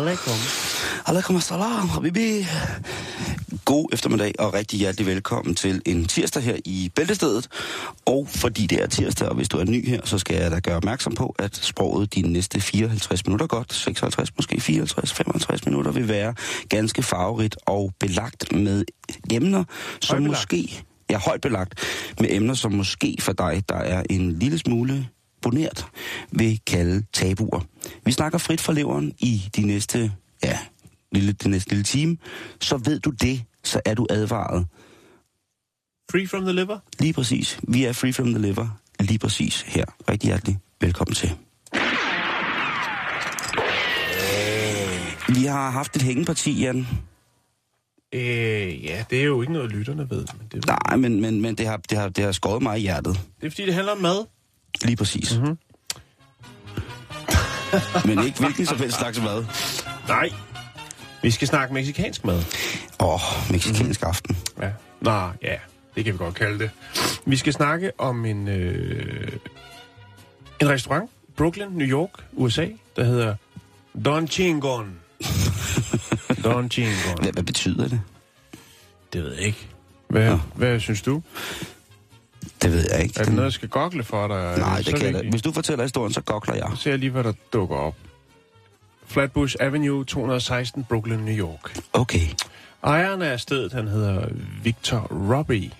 Alaikum. Alaikum assalam, habibi. God eftermiddag og rigtig hjertelig velkommen til en tirsdag her i Bæltestedet. Og fordi det er tirsdag, og hvis du er ny her, så skal jeg da gøre opmærksom på, at sproget de næste 54 minutter godt, 56, måske 54, 55 minutter, vil være ganske farverigt og belagt med emner, som Højbelagt. måske... Ja, højt belagt med emner, som måske for dig, der er en lille smule bonert, vil kalde tabuer. Vi snakker frit fra leveren i de næste, ja, lille, det næste lille time. Så ved du det, så er du advaret. Free from the liver? Lige præcis. Vi er free from the liver. Lige præcis her. Rigtig hjertelig velkommen til. Vi har haft et hængeparti, Jan. Øh, ja, det er jo ikke noget, lytterne ved. Men det, Nej, men, men, men det, har, det, har, det har skåret mig i hjertet. det er fordi, det handler om mad. Lige præcis. Mm-hmm. men ikke hvilken som helst slags mad. Nej. Vi skal snakke meksikansk mad. Åh, oh, mexicansk aften. Ja. Nå, ja. Det kan vi godt kalde det. Vi skal snakke om en, øh, en restaurant. Brooklyn, New York, USA, der hedder Don Chingon. Don Chingon. Hvad, hvad betyder det? Det ved jeg ikke. Hvad, hvad synes du? Det ved jeg ikke. Er det noget, jeg skal gogle for dig? Nej, det kan jeg. Hvis du fortæller historien, så gokler jeg. Så ser jeg lige, hvad der dukker op. Flatbush Avenue, 216, Brooklyn, New York. Okay. Ejeren af stedet, han hedder Victor Robbie.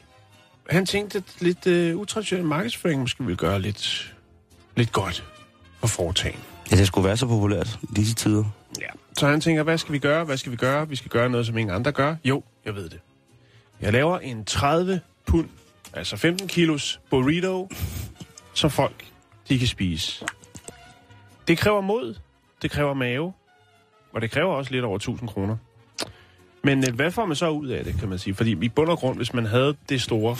Han tænkte, at lidt uh, utraditionel markedsføring måske ville gøre lidt, lidt godt for foretagen. Ja, det skulle være så populært i disse tider. Ja. Så han tænker, hvad skal vi gøre? Hvad skal vi gøre? Vi skal gøre noget, som ingen andre gør. Jo, jeg ved det. Jeg laver en 30 pund, altså 15 kilos burrito, som folk de kan spise. Det kræver mod, det kræver mave, og det kræver også lidt over 1000 kroner. Men øh, hvad får man så ud af det, kan man sige? Fordi i bund og grund, hvis man havde det store,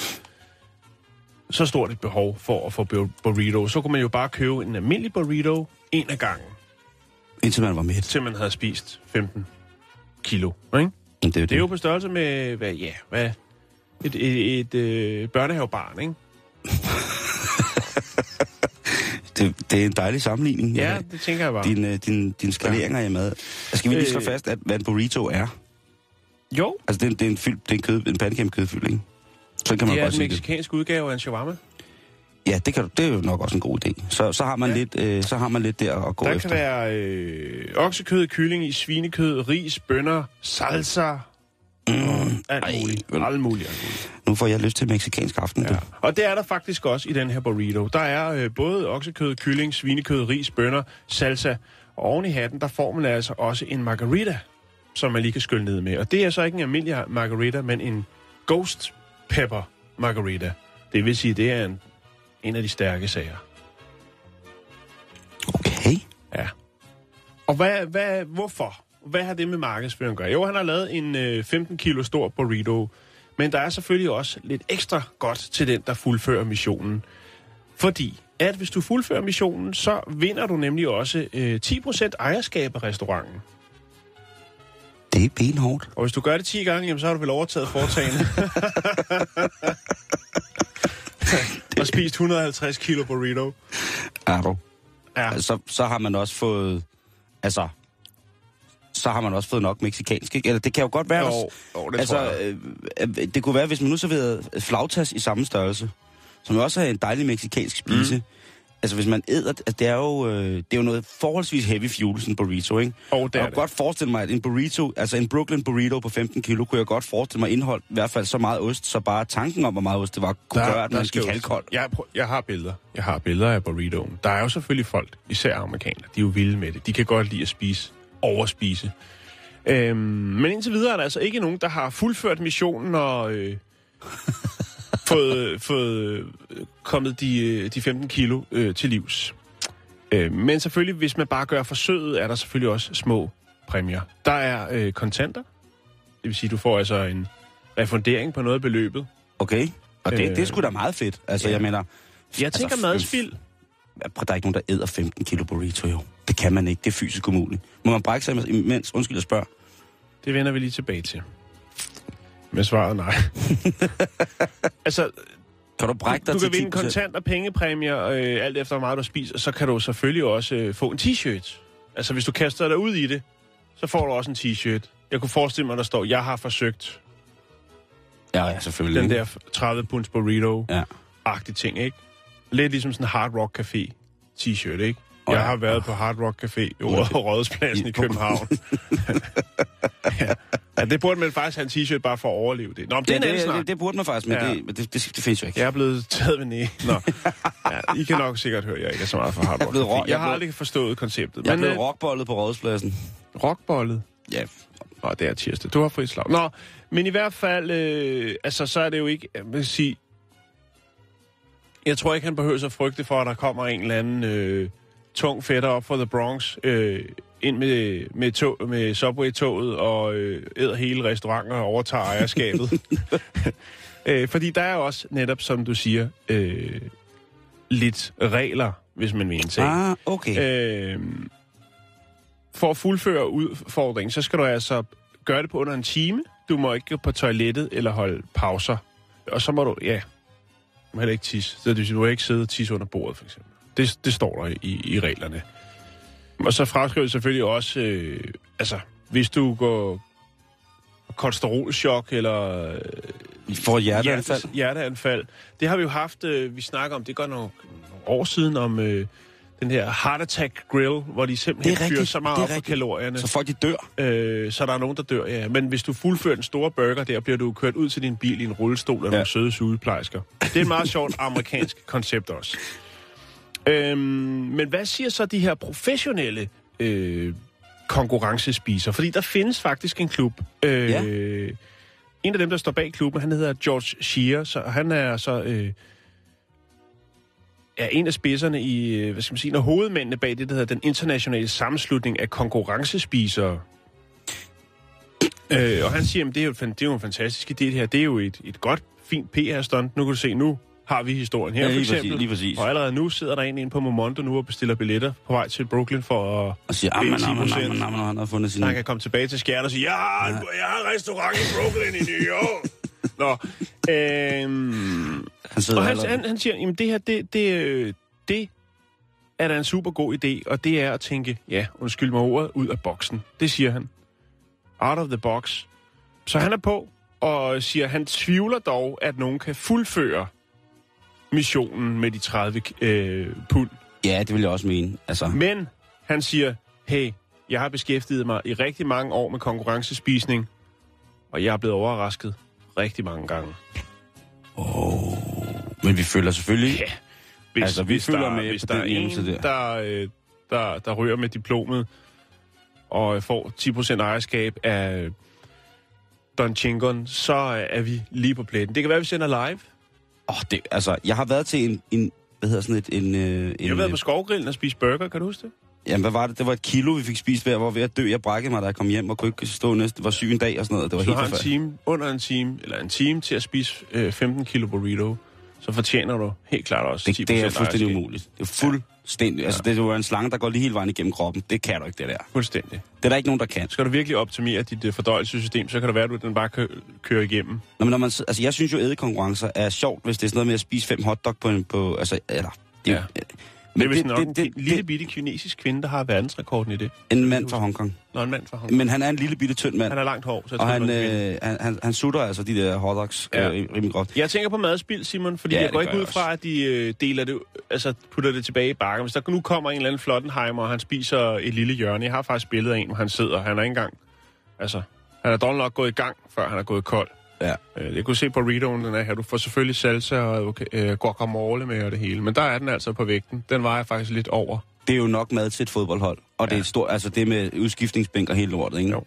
så stort et behov for at få bur- burrito, så kunne man jo bare købe en almindelig burrito en af gangen Indtil man var midt. til man havde spist 15 kilo. Ikke? Det er jo Det er jo på størrelse med, hvad, ja, hvad, et, et, et øh, børnehavebarn, ikke? det, det er en dejlig sammenligning. Ja, Jeg- det tænker jeg bare. Din, øh, din, din skaleringer i mad. Skal vi lige slå Øh. fast, at hvad en burrito er? Jo, Altså, det er, en- det er en, fyld, det er en, kød, en pandekæm kødfyldning. Så kan man det er godt en sige det. meksikansk udgave af en shawarma. Ja, det, kan, du- det er jo nok også en god idé. Så, så, har, man Ja. lidt, øh, så har man lidt der at gå Der efter. kan være øh, oksekød, kylling i svinekød, ris, bønner, salsa, Mm, alt ej, muligt. vel. Alt muligt, alt muligt. nu får jeg lyst til meksikansk aften. Ja. Ja. Og det er der faktisk også i den her burrito. Der er øh, både oksekød, kylling, svinekød, ris, bønner, salsa. Og oven i hatten, der får man altså også en margarita, som man lige kan skylle ned med. Og det er så ikke en almindelig margarita, men en ghost pepper margarita. Det vil sige, det er en, en af de stærke sager. Okay. Ja. Og hvad, hvad, hvorfor? Hvad har det med markedsføring at gøre? Jo, han har lavet en øh, 15 kilo stor burrito, men der er selvfølgelig også lidt ekstra godt til den, der fuldfører missionen. Fordi at hvis du fuldfører missionen, så vinder du nemlig også øh, 10% ejerskab af restauranten. Det er benhårdt. Og hvis du gør det 10 gange, jamen, så har du vel overtaget foretagene. og spist 150 kilo burrito. Er du? Ja. Så, så har man også fået... Altså, så har man også fået nok meksikansk, ikke? Eller det kan jo godt være... Jo, også- jo, det altså, tror jeg. øh, øh, det kunne være, hvis man nu serverede flagtas i samme størrelse, som jo også er en dejlig meksikansk spise, mm. altså hvis man æder, altså, det er jo, øh, det er jo noget forholdsvis heavy fuel, sådan en burrito, ikke? Og det jeg kan godt forestille mig, at en burrito, altså en Brooklyn burrito på 15 kilo, kunne jeg godt forestille mig indhold i hvert fald så meget ost, så bare tanken om, hvor meget ost det var, kunne gøre, at man gik halvkold. Jeg, jeg har billeder. Jeg har billeder af burritoen. Der er jo selvfølgelig folk, især amerikanere, de er jo vilde med det. De kan godt lide at spise, overspise. Øhm, men indtil videre er der altså ikke nogen, der har fuldført missionen og øh, fået, fået øh, kommet de, øh, de 15 kilo øh, til livs. Øh, men selvfølgelig, hvis man bare gør forsøget, er der selvfølgelig også små præmier. Der er øh, kontanter. Det vil sige, du får altså en refundering på noget af beløbet. Okay? Og det, Øh, det er sgu da meget fedt. Altså, ja. jeg mener... Jeg tænker altså, madspild. Der er ikke nogen, der æder 15 kilo burrito, jo. Det kan man ikke. Det er fysisk umuligt. Må man brække sig imens? Undskyld, jeg spørger. Det vender vi lige tilbage til. Men svaret nej. altså, Kan du brække dig du kan til vinde 10%? kontant og pengepræmier, øh, alt efter hvor meget du spiser. Så kan du selvfølgelig også øh, få en t-shirt. Altså, hvis du kaster dig ud i det, så får du også en t-shirt. Jeg kunne forestille mig, der står, jeg har forsøgt Ja, ja, selvfølgelig. den der 30 punds burrito-agtige Ja. ting, ikke? Lidt ligesom sådan en Hard Rock Café t-shirt, ikke? Åh, Jeg har været på Hard Rock Café i Rådhuspladsen i København. ja. ja, det burde man faktisk have en t-shirt bare for at overleve det. Nå, men det Ja, er det, snak. det, det, burde man faktisk, men, Ja. det, det, det, det findes jo ikke. Jeg er blevet taget ved næ. Nå. Ja, I kan nok sikkert høre, at jeg ikke er så meget for Hard Rock jeg Jeg er har blevet- aldrig forstået konceptet. Jeg er blevet øh, rockbollet på rådspladsen. rockbollet? Ja, Nå, det er tirsdag. Du har frit slag. Nå, men i hvert fald, øh, altså, så er det jo ikke, jeg vil sige, jeg tror ikke, han behøver at frygte for, at der kommer en eller anden øh, tung fætter op fra The Bronx øh, ind med, med, tog, med Subway-toget og øh, æder hele restauranten og overtager ejerskabet. øh, fordi der er også netop, som du siger, øh, lidt regler, hvis man vil ting. ah, okay. Øh, for at fuldføre udfordringen, så skal du altså gøre det på under en time. Du må ikke gå på toilettet eller holde pauser. Og så må du, ja, du må heller ikke tisse. Så du må ikke sidde og tisse under bordet, for eksempel. Det, det står der i, i reglerne. Og så fraskriver det selvfølgelig også, øh, altså, hvis du går kolesterolchok eller øh, I får et hjerteanfald. Hjertes, hjerteanfald. Det har vi jo haft, øh, vi snakker om, det går nogle, nogle år siden, om øh, den her Heart Attack Grill, hvor de simpelthen Det er fyrer så meget det er op for rigtigt. kalorierne, Så folk de dør. øh, så der er nogen, der dør. Ja. Men hvis du fuldfører den store burger der, bliver du kørt ud til din bil i en rullestol af ja. nogle søde sugeplejersker. Det er et meget sjovt amerikansk koncept også. Øhm, men hvad siger så de her professionelle øh, konkurrencespiser? Fordi der findes faktisk en klub. Øh, Ja. En af dem, der står bag klubben, han hedder George Shear, så han er så øh, er en af spidserne i, øh, hvad skal man sige, af hovedmændene bag det, der hedder den internationale sammenslutning af konkurrencespisere. Øh, og han siger, at det er jo, det er jo en fantastisk idé, det her. Det er jo et, et godt, fint PR-stunt. Nu kan du se, nu har vi historien her, Ja, for lige eksempel. præcis, lige præcis. Og allerede nu sidder der en inde på Momondo nu og bestiller billetter på vej til Brooklyn for at... Og siger, Det er at 10%. han har fundet sin... Han kan komme tilbage til skærne og sige, ja. jeg har en restaurant i Brooklyn i New York. Nå, øhm, Han og han, han, han siger, jamen det her, det, det, øh, det er da en super god idé, og det er at tænke, ja, undskyld mig ordet, ud af boksen. Det siger han. Out of the box. Så han er på og siger, han tvivler dog, at nogen kan fuldføre missionen med de 30 øh, pund. Ja, det vil jeg også mene. Altså, Men han siger, hey, jeg har beskæftiget mig i rigtig mange år med konkurrencespisning, og jeg er blevet overrasket rigtig mange gange. men vi føler selvfølgelig... Ja, hvis, Altså, vi hvis følger der, med hvis der er en, der, der, øh, der, der rører med diplomet og får 10% ejerskab af Don Chingon, så er vi lige på pletten. Det kan være, at vi sender live. Åh, det, altså, jeg har været til en... en hvad hedder sådan et... En, øh, en, Jeg har været øh, på Skovgrillen og spist burger, kan du huske det? Jamen, hvad var det? Det var et kilo, vi fik spist hver. Jeg var ved at dø. Jeg brækkede mig, da jeg kom hjem og kunne ikke stå næste. var syg en dag og sådan noget. Det var du helt har en time, under en time, eller en time til at spise øh, 15 kilo burrito, så fortjener du helt klart også 10% Det, det er fuldstændig ejerskab. umuligt. Det er fuldstændig... Ja. Altså, det er jo en slange, der går lige hele vejen igennem kroppen. Det kan du ikke, det der. Fuldstændig. Det er der ikke nogen, der kan. Skal du virkelig optimere dit øh, fordøjelsessystem, så kan det være, at du den bare kø- kører igennem. Nå, men når man, altså, jeg synes jo, ædekonkurrencer er sjovt, hvis det er sådan noget med at spise fem hotdog på en... På, altså, eller, det, Ja. Ja. det er det- nok det- en det- ki- lille bitte kinesisk kvinde, der har verdensrekorden i det. En mand fra Hongkong. Nå, en mand fra Hongkong. Men han er en lille bitte tynd mand. Han har langt hår, så jeg Og tror, han, en øh, han, han, han sutter altså de der hotdogs Ja. ja. øh, rimelig godt. Jeg tænker på madspil, Simon, fordi Ja, jeg går ikke ud fra, at de øh, deler det, altså putter det tilbage i bakken. Hvis der nu kommer en eller anden Flottenheimer, og han spiser et lille hjørne. Jeg har faktisk billedet af en, hvor han sidder. Han er ikke engang... Altså, han er dog nok gået i gang, før han er gået kold. Ja. Øh, Jeg kunne se på Redoen, den er her. Du får selvfølgelig salsa og øh, guacamole med og det hele. Men der er den altså på vægten. Den vejer faktisk lidt over. Det er jo nok mad til et fodboldhold. Og ja. det er stort, altså det med udskiftningsbænk og hele lortet, ikke? Jo.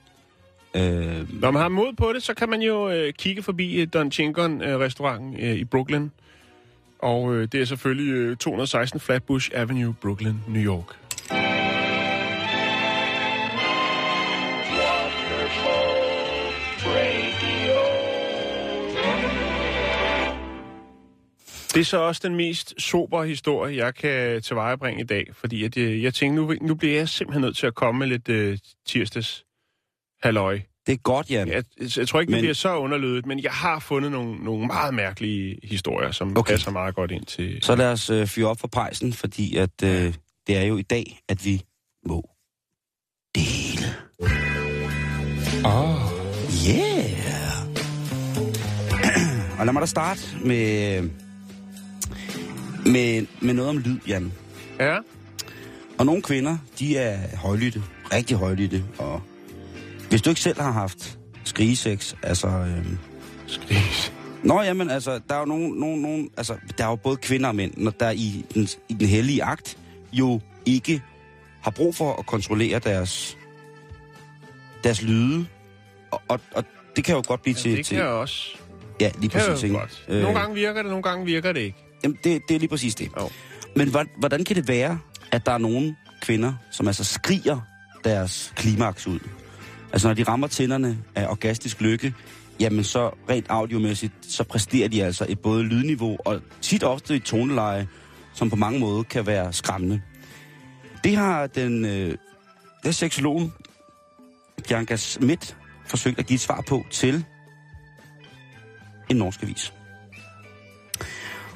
Øh, Når man har mod på det, så kan man jo øh, kigge forbi øh, Don Chingon øh, øh, i Brooklyn. Og øh, det er selvfølgelig øh, 216 Flatbush Avenue, Brooklyn, New York. Det er så også den mest sober historie, jeg kan tilvejebringe i dag, fordi at, øh, jeg tænkte, nu, nu bliver jeg simpelthen nødt til at komme med lidt øh, tirsdags halløj. det er godt, Jan. Jeg, jeg tror ikke, det Men- bliver så underlydet, men jeg har fundet nogle, nogle meget mærkelige historier, som okay. Okay. passer meget godt ind til... Så lad os øh, fyre op for pejsen, fordi at, øh, det er jo i dag, at vi må dele. Oh. Yeah! Og lad mig da starte med, med, med noget om lyd, Jan. Ja, Og nogle kvinder, de er højlytte, rigtig højlytte, og hvis du ikke selv har haft skrigesex, altså... Øh, skris. Nå, jamen, altså, der er jo nogen, nogen, nogen, altså, der er jo både kvinder og mænd, når der i den, i den hellige akt jo ikke har brug for at kontrollere deres, deres lyde, og, og, og det kan jo godt blive Ja, til... det til kan jeg også. ja, lige Kan præcis, jeg ikke? jo godt. Nogle gange virker det, nogle gange virker det ikke. Jamen, det, det er lige præcis det. Jo. Men hvor- hvordan kan det være, at der er nogle kvinder, som altså skriger deres klimaks ud? Altså, når de rammer tænderne af orgastisk lykke, jamen så rent audiomæssigt, så præsterer de altså et både lydniveau og tit ofte et toneleje, som på mange måder kan være skræmmende. Det har den øh, har seksologen Bianca Schmidt forsøgt at give et svar på til en norsk avis.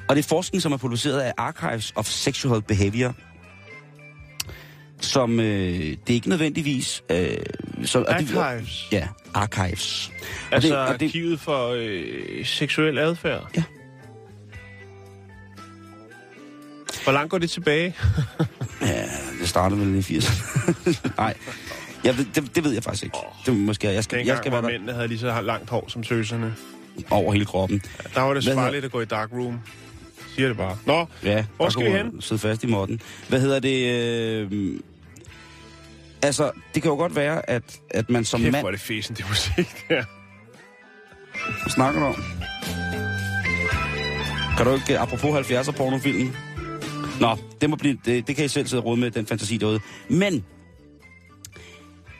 Og det er forskning, som er produceret af Archives of Sexual Behavior, som øh, det er ikke nødvendigvis... Øh, så, og det- Archives. Ja, Archives. Altså og det, arkivet for øh, seksuel adfærd. Ja. Hvor langt går det tilbage? ja, det startede vel i 80'erne. Nej, jeg ved, det, det ved jeg faktisk ikke. Det måske, jeg skal, jeg Dengang skal var være der mændene havde lige så langt hår som tøserne. over hele kroppen. Der var det farligt at gå i dark room. Siger det bare. Nå, Ja, Hvor skal vi hen? Sidde fast i måtten. Hvad hedder det? Øh, altså, det kan jo godt være, at, at man som kæft, mand... hvor er det fesen, det musik der. Hvad snakker du om? Kan du ikke, apropos 70'er pornofilmen? Nå, det, må blive, det, det kan I selv sidde og råde med, den fantasi derude. Men,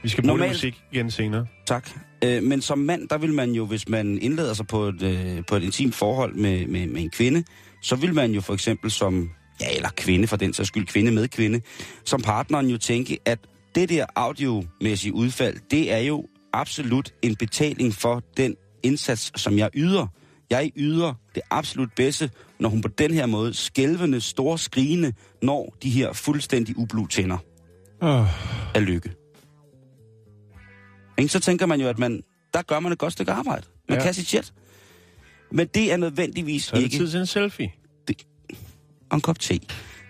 Vi skal bruge Normalt... Musik igen senere. tak, øh, men som mand, der vil man jo, hvis man indleder sig på et, øh, på et intimt forhold med, med, med en kvinde, så vil man jo for eksempel som, ja, eller kvinde for den sags skyld, kvinde med kvinde, som partneren jo tænke, at det der audiomæssige udfald, det er jo absolut en betaling for den indsats, som jeg yder. Jeg yder det absolut bedste, når hun på den her måde skælvende, store skrigende, når de her fuldstændig ublu tænder Oh. af lykke. Ikke? Så tænker man jo, at man, der gør man et godt stykke arbejde. Man ja. kan sit shit. Men det er nødvendigvis Så er det ikke... tid til en selfie. Og en kop te.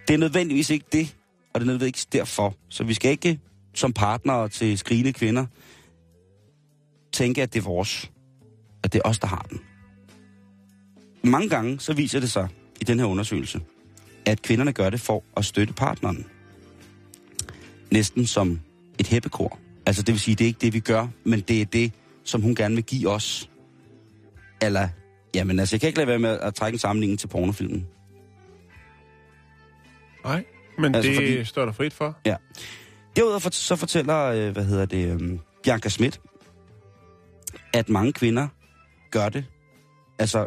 Det er nødvendigvis ikke det, og det er nødvendigvis derfor. Så vi skal ikke som partnere til skrigende kvinder tænke, at det er vores. At det er os, der har den. Mange gange så viser det sig i den her undersøgelse, at kvinderne gør det for at støtte partneren. Næsten som et hæppekor. Altså det vil sige, det er ikke det, vi gør, men det er det, som hun gerne vil give os. Eller, jamen altså, jeg kan ikke lade være med at trække en sammenligning til pornofilmen. Nej, men Altså, det fordi- står der frit for. Ja. Derudover så fortæller, øh, hvad hedder det, øh, Bianca Schmidt, at mange kvinder gør det, altså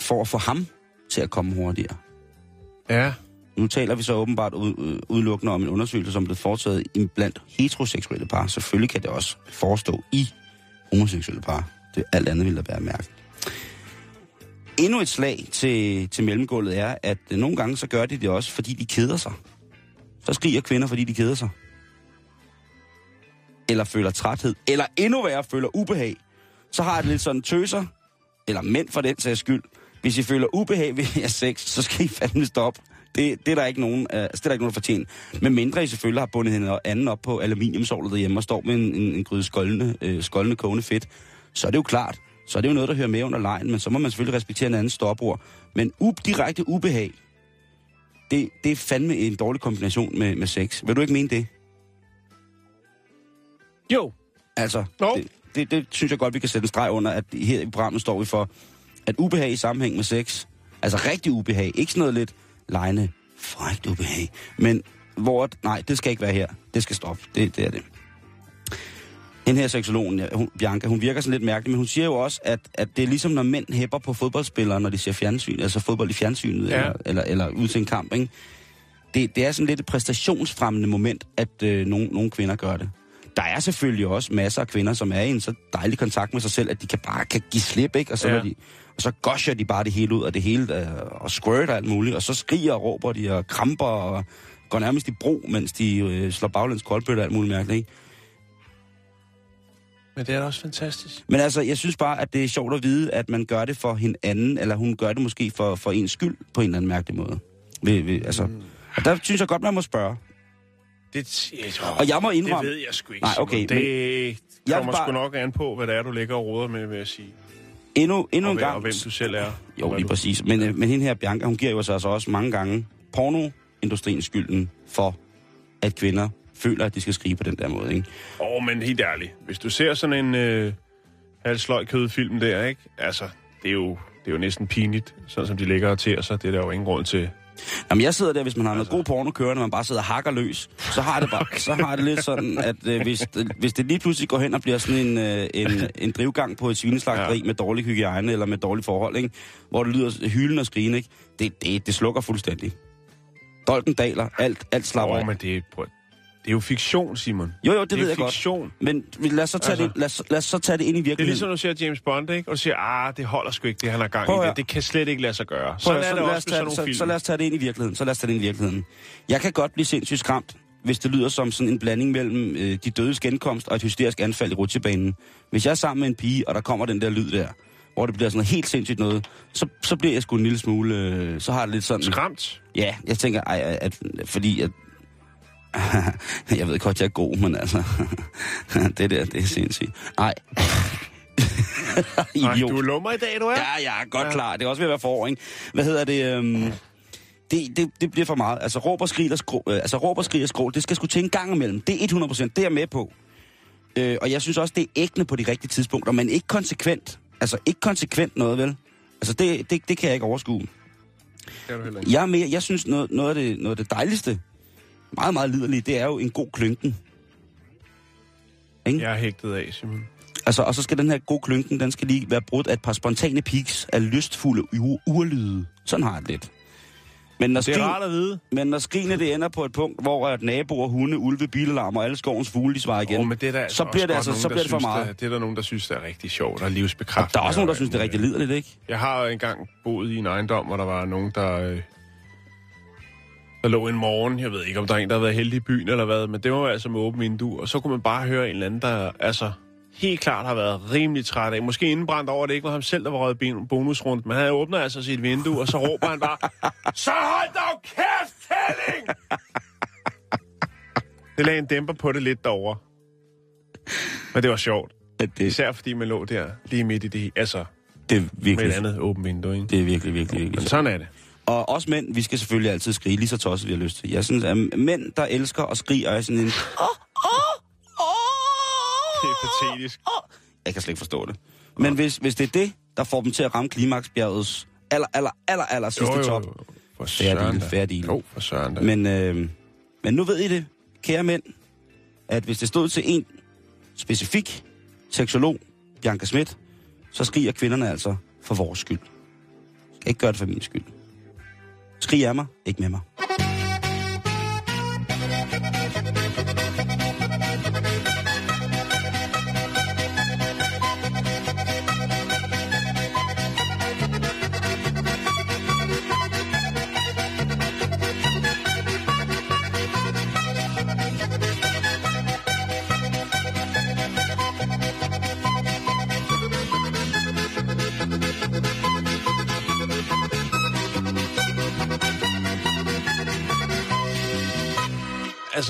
for at få ham til at komme hurtigere. Ja, Nu taler vi så åbenbart øh, udelukkende om en undersøgelse, som blev foretaget i- blandt heteroseksuelle par. Selvfølgelig kan det også forestå i homoseksuelle par. Det alt andet ville da være mærkeligt endnu et slag til, til mellemgulvet er, at nogle gange så gør de det også, fordi de keder sig. Så skriger kvinder, fordi de keder sig. Eller føler træthed. Eller endnu værre, føler ubehag. Så har det lidt sådan tøser, eller mænd for den sags skyld. Hvis I føler ubehag ved jeres sex, så skal I fandme stoppe. Det, det, er der ikke nogen, øh, det er der ikke nogen, der fortjener. Men mindre I selvfølgelig har bundet hende anden op på aluminiumsovlet derhjemme og står med en, en, en gryde skoldende, øh, skoldende kogende fedt, så er det jo klart, så er det jo noget, der hører med under lejen, men så må man selvfølgelig respektere en anden stopord. Men u- direkte ubehag, det, det er fandme en dårlig kombination med, med sex. Vil du ikke mene det? Jo. Altså, Jo. det, det, det synes jeg godt, vi kan sætte en streg under, at her i programmet står vi for, at ubehag i sammenhæng med sex, altså rigtig ubehag, ikke sådan noget lidt lejende, frækt ubehag, men hvor, nej, det skal ikke være her. Det skal stoppe. Det, det er det. Den her seksologen, hun, Bianca, hun virker sådan lidt mærkelig, men hun siger jo også, at, at det er ligesom, når mænd hæpper på fodboldspillere, når de ser fjernsyn, altså fodbold i fjernsynet, Ja. eller, eller, eller ud til en kamp, ikke? Det, det er sådan lidt et præstationsfremmende moment, at øh, nogle, nogle kvinder gør det. Der er selvfølgelig også masser af kvinder, som er i en så dejlig kontakt med sig selv, at de kan bare kan give slip, ikke? Og så, Ja. ja. de, og så gosher de bare det hele ud, og det hele, øh, og squirter alt muligt, og så skriger og råber de, og kramper, og går nærmest i bro, mens de øh, slår baglæns koldbøtter og alt muligt mærkeligt, ikke? Men det er da også fantastisk. Men altså, jeg synes bare, at det er sjovt at vide, at man gør det for hinanden, eller hun gør det måske for, for ens skyld på en eller anden mærkelig måde. Ved, ved, altså, Mm. og der synes jeg godt, man må spørge. Det, jeg, Og jeg må indrømme... Det ved jeg sgu ikke, Nej, okay. Det Jeg kommer bare- sgu nok an på, hvad det er, du ligger og roder med, vil jeg sige. Endnu, endnu Og, en gang... og hvem du selv er. Jo, lige du- præcis. Men, øh, men hende her, Bianca, hun giver jo sig altså også mange gange pornoindustrien skylden for, at kvinder føler, at de skal skrige på den der måde, ikke? Åh, oh, men helt ærligt. Hvis du ser sådan en øh, halvsløj kødfilm der, ikke? Altså, det er jo, det er jo næsten pinligt, sådan som de ligger og til sig. Det er der jo ingen grund til. Jamen, jeg sidder der, hvis man har noget Altså. god porno kørende, man bare sidder og hakker løs, så har det, bare, så har det lidt sådan, at øh, hvis, hvis det lige pludselig går hen og bliver sådan en, øh, en, en drivgang på et svineslagteri ja. Med dårlig hygiejne eller med dårlige forhold, ikke? hvor det lyder hylen og skrigen, ikke? Det, det, det slukker fuldstændig. Dolken daler, alt, alt slapper af. men det prøv, det er jo fiktion, Simon. Jo, jo, det, det ved jeg godt. fiktion. Men lad os, så tage Altså. det, lad, os, lad os så tage det ind i Det er virkeligheden. ligesom, når du ser James Bond, ikke? Og du siger, ah, det holder sgu ikke, det han har gang Prøv i. Det, det kan slet ikke lade sig gøre. Sådan er det lad os også med tage sådan det- nogle film. så, så lad os tage det ind i virkeligheden. Så lad os tage det ind i virkeligheden. Jeg kan godt blive sindssygt skræmt, hvis det lyder som sådan en blanding mellem øh, de dødes genkomst og et hysterisk anfald i rutsjebanen. Hvis jeg er sammen med en pige, og der kommer den der lyd der, hvor det bliver sådan noget helt sindssygt noget, så, så bliver jeg sgu en lille smule... Øh, så har det lidt sådan... Skræmt. Ja, jeg tænker, ej, at, fordi at... jeg ved godt, jeg er god, men altså... det der, det er sindssygt. Nej. Nej, du er lummer i dag, du er. Ja, jeg er godt ja. Klar. Det er også ved at være forår, ikke? Hvad hedder det? Øhm, det, det, det bliver for meget. Altså råb og skrig og skrål, øh, altså, råb og skrig og skrål, det skal sgu til en gang imellem. Det er 100 procent, det er jeg med på. Øh, og jeg synes også, det er ægende på de rigtige tidspunkter, men ikke konsekvent. Altså ikke konsekvent noget, vel? Altså det, det, det kan jeg ikke overskue. Det er du heller ikke. Jeg, er mere, jeg synes, noget, noget, af det, noget af det dejligste, meget, meget liderlige, det er jo en god klynken. Ikke? Jeg er hægtet af, Simon. Altså, og så skal den her gode klynken, den skal lige være brudt af et par spontane peaks af lystfulde ur- urlyde. Sådan har det lidt. Men når, Det er rart at vide. men når skrigene det ender på et punkt, hvor at naboer, hunde, ulve, bilalarm og alle skovens fugle, de svarer igen. Åh, men det er der så bliver det altså- nogen, så bliver det for meget. Der, det er der nogen, der synes, det er rigtig sjovt og og livsbekræftende. der er også nogen, der og synes, det er rigtig liderligt, ikke? Jeg har engang boet i en ejendom, hvor der var nogen, der... Øh, der lå en morgen, jeg ved ikke, om der er en, der har været heldig i byen eller hvad, men det var altså med åben vindue, og så kunne man bare høre en eller anden, der altså helt klart har været rimelig træt af. Måske indbrændt over, at det ikke var ham selv, der var røget bonusrundt, men han åbner altså sit vindue, og så råber han bare, så hold dog kæft, Kælling! Det lagde en dæmper på det lidt derovre. Men det var sjovt. At det, Især fordi man lå der lige midt i det, altså det er med virkelig, et andet åbent vindue, ikke? det er virkelig, virkelig, virkelig. Men sådan er det. Og os mænd, vi skal selvfølgelig altid skrige, lige så tosset vi har lyst til. Jeg synes, at mænd, der elsker at skrige, er sådan en... Det er patetisk. Jeg kan slet ikke forstå det. Men hvis, hvis det er det, der får dem til at ramme klimaksbjergets aller, aller, aller, aller sidste top, For Fair deal, søren fair deal. Jo, for søren da. Men, øh, men nu ved I det, kære mænd, at hvis det stod til en specifik seksolog, Bianca Schmidt, så skriger kvinderne altså for vores skyld. Skal ikke gøre det for min skyld. Skrig af mig, ikke med mig.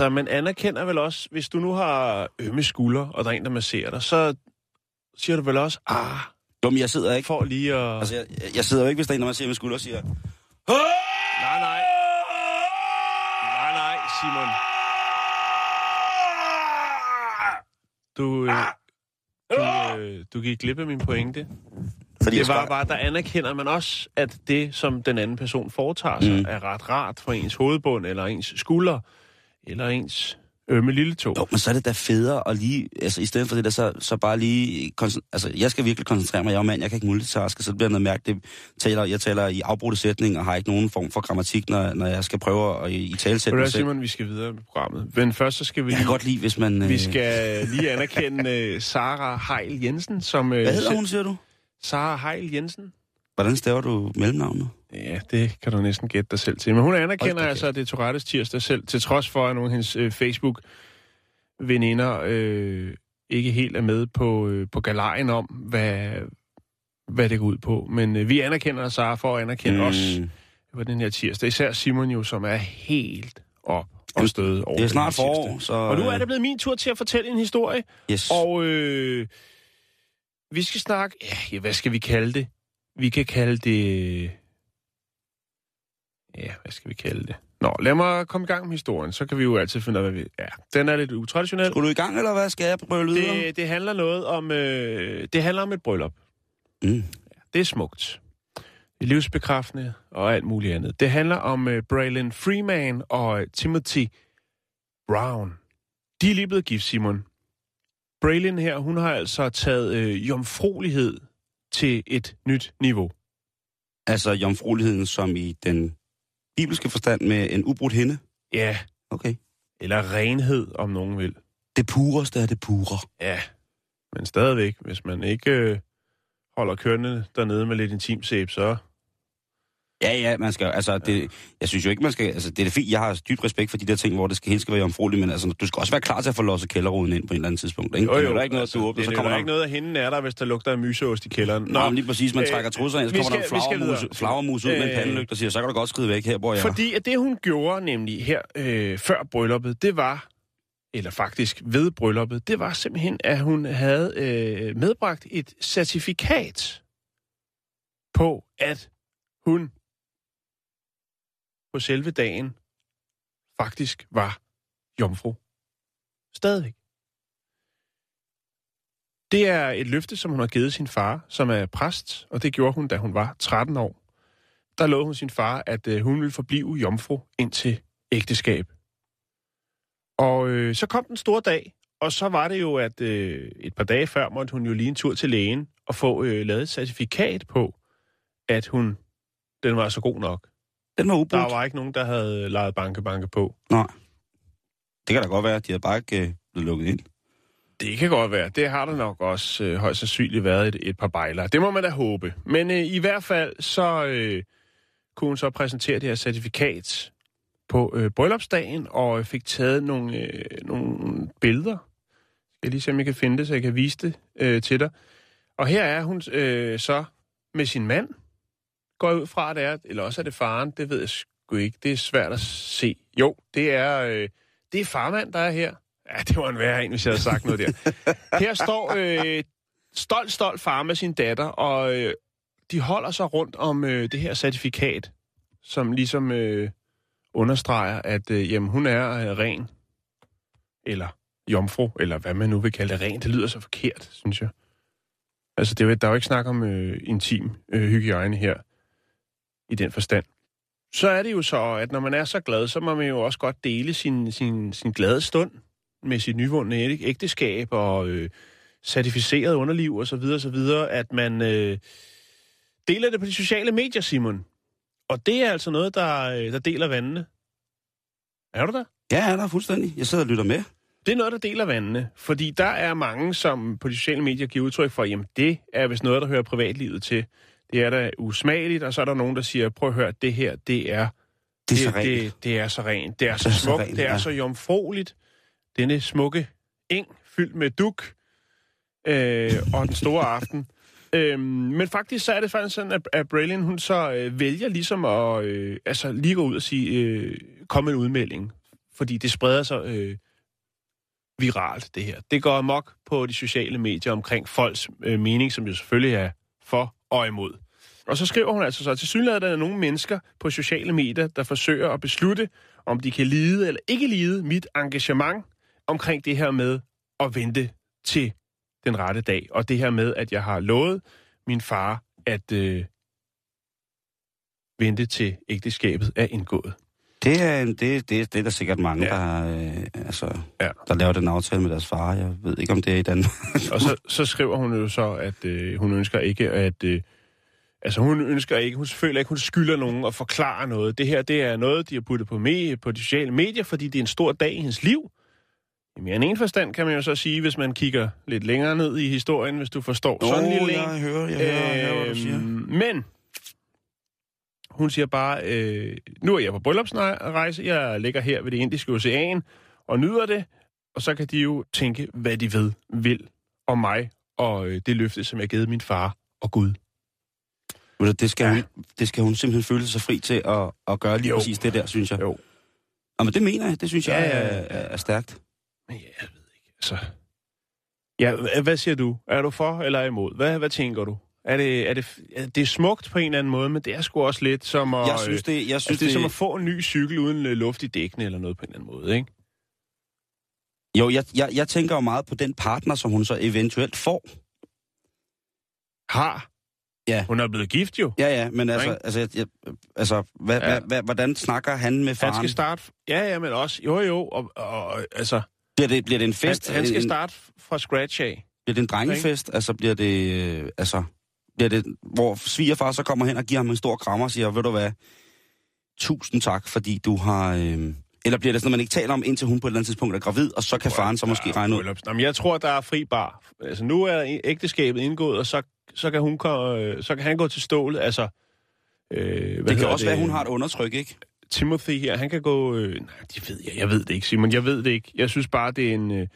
Altså, man anerkender vel også, hvis du nu har ømme skulder, og der er en, der masserer dig, så siger du vel også, ah, men jeg sidder ikke... for lige at... Altså, jeg, jeg sidder jo ikke, hvis der er en, der man siger med skulder og siger... Nej, nej. Nej, nej, Simon. Du, øh, du, øh, du gik glip af min pointe. Fordi Det var bare, der anerkender man også, at det, som den anden person foretager sig, mm. er ret rart for ens hovedbund, eller ens skulder, eller ens ømme lille tog. Jo, men så er det da federe at lige, altså i stedet for det der, så, så bare lige, altså jeg skal virkelig koncentrere mig, jeg er mand, jeg kan ikke multitaske, så det bliver noget mærkeligt. Taler, jeg taler i afbrudte sætninger og har ikke nogen form for grammatik, når, når jeg skal prøve at i, i tale mig hvad, selv. Simon, vi skal videre med programmet. Men først så skal vi Jeg kan godt lide, hvis man... øh, vi skal lige anerkende uh, Sara Heil Jensen, som... Uh, Hvad hedder hun, siger du? Sara Heil Jensen. Hvordan staver du mellemnavnet? Ja, det kan du næsten gætte dig selv til. Men hun anerkender altså, at det er Tourettes tirsdag selv, til trods for, at nogle af hendes øh, Facebook-veninder øh, ikke helt er med på, øh, på galejen om, hvad, hvad det går ud på. Men øh, vi anerkender Sara for at anerkende mm. os på den her tirsdag. Især Simon jo, som er helt op og støde over Det er snart forår, så... Og nu er det blevet min tur til at fortælle en historie. Yes. Og øh, vi skal snakke... Ja, hvad skal vi kalde det? Vi kan kalde det... Ja, hvad skal vi kalde det? Nå, lad mig komme i gang med historien, så kan vi jo altid finde ud af, hvad vi... Ja, den er lidt utraditionel. Skulle du i gang, eller hvad? Skal jeg prøve videre? Det, det handler noget om... Øh, det handler om et bryllup. Mm. Det er smukt. Livsbekræftende og alt muligt andet. Det handler om øh, Braylon Freeman og Timothy Brown. De er lige blevet gift, Simon. Braylon her, hun har altså taget øh, jomfruelighed til et nyt niveau. Altså jomfrueligheden som i den bibelske forstand med en ubrudt hende? Ja, Okay. eller renhed, om nogen vil. Det pureste er det pure. Ja, men stadigvæk, hvis man ikke øh, holder kørende dernede med lidt intimsæb, så... Ja, ja, man skal, altså, det, jeg synes jo ikke, man skal, altså, det er fint, jeg har dyb respekt for de der ting, hvor det skal, helt skal være jomfrueligt, men altså, du skal også være klar til at få losset kælderruden ind på en eller anden tidspunkt, ikke? det er jo ikke noget, du åbner, så kommer der der... ikke noget af hende er der, hvis der lugter af myseost i kælderen. Nå, men lige præcis, man øh, trækker trusser ind, så kommer der en skal- vi skal flagermus, flagermus ud med en Øh, pandelygt og siger, så kan du godt skride væk, her bor jeg. Fordi at det, hun gjorde nemlig her øh, før brylluppet, det var, eller faktisk ved brylluppet, det var simpelthen, at hun havde øh, medbragt et certifikat på, at hun på selve dagen faktisk var jomfru. Stadigvæk. Det er et løfte, som hun har givet sin far, som er præst, og det gjorde hun, da hun var 13 år der lovede hun sin far, at øh, hun ville forblive jomfru indtil ægteskab. Og øh, så kom den store dag, og så var det jo, at øh, et par dage før måtte hun jo lige en tur til lægen og få øh, lavet et certifikat på, at hun den var så god nok. Den var ubrudt. Der var ikke nogen, der havde lejet banke-banke på. Nej. Det kan da godt være, de havde bare ikke øh, blevet lukket ind. Det kan godt være. Det har der nok også øh, højst sandsynligt været et, et par bejler. Det må man da håbe. Men øh, i hvert fald så øh, kunne hun så præsentere det her certifikat på øh, bryllupsdagen, og fik taget nogle, øh, nogle billeder. Skal jeg lige se, om jeg kan finde det, så jeg kan vise det øh, til dig. Og her er hun øh, så med sin mand, går jeg ud fra, at det er, eller også er det faren, det ved jeg sgu ikke. Det er svært at se. Jo, det er, øh, det er farmand, der er her. Ja, det var en værre en, hvis jeg havde sagt noget der. Her står øh, stolt, stolt far med sin datter, og øh, de holder sig rundt om øh, det her certifikat, som ligesom øh, understreger, at øh, jamen, hun er øh, ren, eller jomfru, eller hvad man nu vil kalde det. Ren, det lyder så forkert, synes jeg. Altså, det er, der er jo ikke snak om øh, intim øh, hygiejne her, i den forstand. Så er det jo så, at når man er så glad, så må man jo også godt dele sin, sin, sin glade stund med sit nyvundne æg- ægteskab og øh, certificeret underliv og så videre, så videre, at man øh, deler det på de sociale medier, Simon. Og det er altså noget, der, øh, der deler vandene. Er du der? Ja, der er fuldstændig. Jeg sidder og lytter med. Det er noget, der deler vandene, fordi der er mange, som på de sociale medier giver udtryk for, jamen det er vist noget, der hører privatlivet til. Det er da usmageligt, og så er der nogen, der siger, prøv at høre, det her, det er Det er så det, rent. det, det er så rent. Det er så Det er så smukt. rent, det er ja. så jomfrueligt. Denne smukke eng fyldt med duk. Øh, og den store aften. Øhm, men faktisk så er det faktisk sådan, at, at Braylon, hun så øh, vælger ligesom at øh, altså lige gå ud og sige, øh, med en udmelding. fordi det spreder sig øh, viralt, det her. Det går amok på de sociale medier omkring folks øh, mening, som jo selvfølgelig er for og imod. Og så skriver hun altså så, til synligheden er der nogle mennesker på sociale medier, der forsøger at beslutte, om de kan lide eller ikke lide mit engagement omkring det her med at vente til den rette dag. Og det her med, at jeg har lovet min far at øh, vente til ægteskabet er indgået. Det er, en- det, det, det er der sikkert mange, Ja. der, øh, altså, Ja. der laver den aftale med deres far. Jeg ved ikke, om det er i Danmark. Og så, så skriver hun jo så, at øh, hun ønsker ikke at... Øh, altså hun ønsker ikke, hun føler ikke, hun skylder nogen at forklare noget. Det her, det er noget, de har puttet på, me, på de sociale medier, fordi det er en stor dag i hendes liv. I mere end en forstand kan man jo så sige, hvis man kigger lidt længere ned i historien, hvis du forstår sådan en lille en. jeg hører, jeg hører, jeg hører, hvad du siger. Øhm, Men hun siger bare, øh, nu er jeg på bryllupsrejse, jeg ligger her ved det indiske ocean og nyder det, og så kan de jo tænke, hvad de ved, vil om mig og øh, det løfte, som jeg har givet min far og Gud. Du, Det skal, Ja. hun, det skal hun simpelthen føle sig fri til at, at gøre lige Jo. præcis det der, synes jeg. Jo. Og men det mener jeg, det synes Ja, jeg er, er, er stærkt. Men ja, jeg ved ikke, altså... Ja, hva- hvad siger du? Er du for eller imod? Hvad, hvad tænker du? Er det, er det, det er smukt på en eller anden måde, men det er sgu også lidt som at... Jeg synes, det, jeg altså, synes, det er som det, at få en ny cykel uden øh, luft i dækkene eller noget på en eller anden måde, ikke? jo, jeg, jeg, jeg tænker jo meget på den partner, som hun så eventuelt får. Har. Ja. Hun er blevet gift jo. Ja, ja, men altså, altså, jeg, jeg, altså hvad, Ja. hvad, hvordan snakker han med Han faren? skal starte... Ja, ja, men også... Jo, jo, og, og altså... Bliver det, bliver det en fest? Han, han skal en, starte fra scratch af. Bliver det en drengefest? Altså, bliver det, øh, altså, bliver det, hvor svigerfar så kommer hen og giver ham en stor krammer og siger, ved du hvad, tusind tak, fordi du har... Øh, eller bliver det sådan, at man ikke taler om, indtil hun på et eller andet tidspunkt er gravid, og så kan faren så måske regne ud? Men jeg tror, der er fri bar. Altså, nu er ægteskabet indgået, og så, så, kan, hun, øh, så kan han gå til stålet. Altså, øh, Det kan også være, at hun har et undertryk, ikke? Timothy her, han kan gå... Øh, nej, det ved jeg, jeg ved det ikke, Simon. Jeg ved det ikke. Jeg synes bare, det er en, øh, det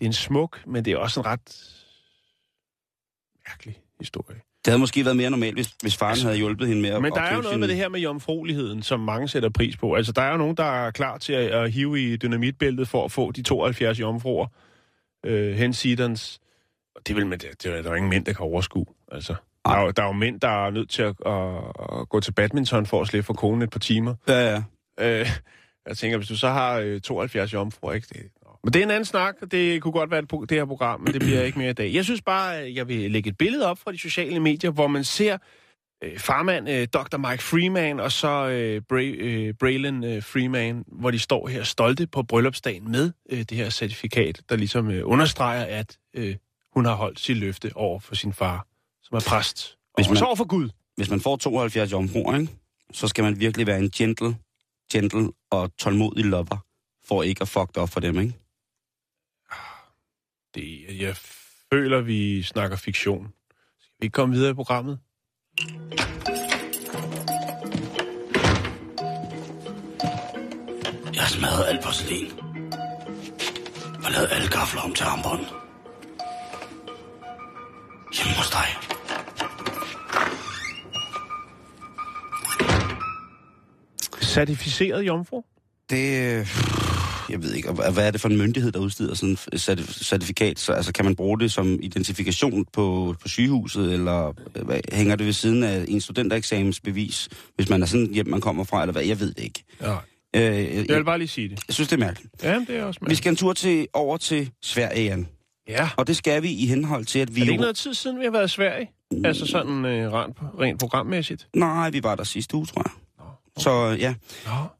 er en smuk, men det er også en ret mærkelig historie. Det havde måske været mere normalt, hvis, hvis faren Altså, havde hjulpet hende med at Men der er jo noget sin- med det her med jomfrueligheden, som mange sætter pris på. Altså, der er jo nogen, der er klar til at, at hive i dynamitbæltet for at få de 72 jomfruer. Øh, hensidens. Og det vil man, det, det er der jo ingen mænd, der kan overskue. Altså, der, er, jo- der er jo mænd, der er nødt til at, at, at gå til badminton for at slippe for konen et par timer. Ja, ja. Øh, jeg tænker, hvis du så har øh, 72 jomfruer, ikke? Det. Men det er en anden snak. Det kunne godt være et, det her program, men det bliver ikke mere i dag. Jeg synes bare, at jeg vil lægge et billede op fra de sociale medier, hvor man ser øh, farmand øh, Dr. Mike Freeman og så øh, Bra- øh, Braylon øh, Freeman, hvor de står her stolte på bryllupsdagen med øh, det her certifikat, der ligesom øh, understreger, at øh, hun har holdt sit løfte over for sin far, som er præst. Hvis man- så over for Gud. Hvis man får 72 jomfruer, ikke? så skal man virkelig være en gentle, gentle og tålmodig lover, for ikke at fuck op for dem, ikke? Det, jeg føler, vi snakker fiktion. Skal vi ikke komme videre i programmet? Jeg har smadret alt porcelæn. Og lavet alle gafler om til armbånd. Hjemme hos dig. Certificeret jomfru? Det... øh, Jeg ved ikke, hvad er det for en myndighed, der udsteder sådan et certif- certifikat? Så, altså, kan man bruge det som identifikation på, på sygehuset, eller øh, hvad, hænger det ved siden af en studentereksamensbevis, hvis man er sådan hjem, man kommer fra, eller hvad? Jeg ved det ikke. Ja. Øh, Jeg vil jeg, bare lige sige det. jeg synes, det er mærkeligt. Ja, det er også Vi mærkeligt. skal en tur til, over til Sverige, Jan. Ja. Og det skal vi i henhold til, at vi... Er det ikke noget tid siden, vi har været i Sverige? Altså sådan øh, rent, rent programmæssigt? Nej, vi var der sidste uge, tror jeg. Så ja.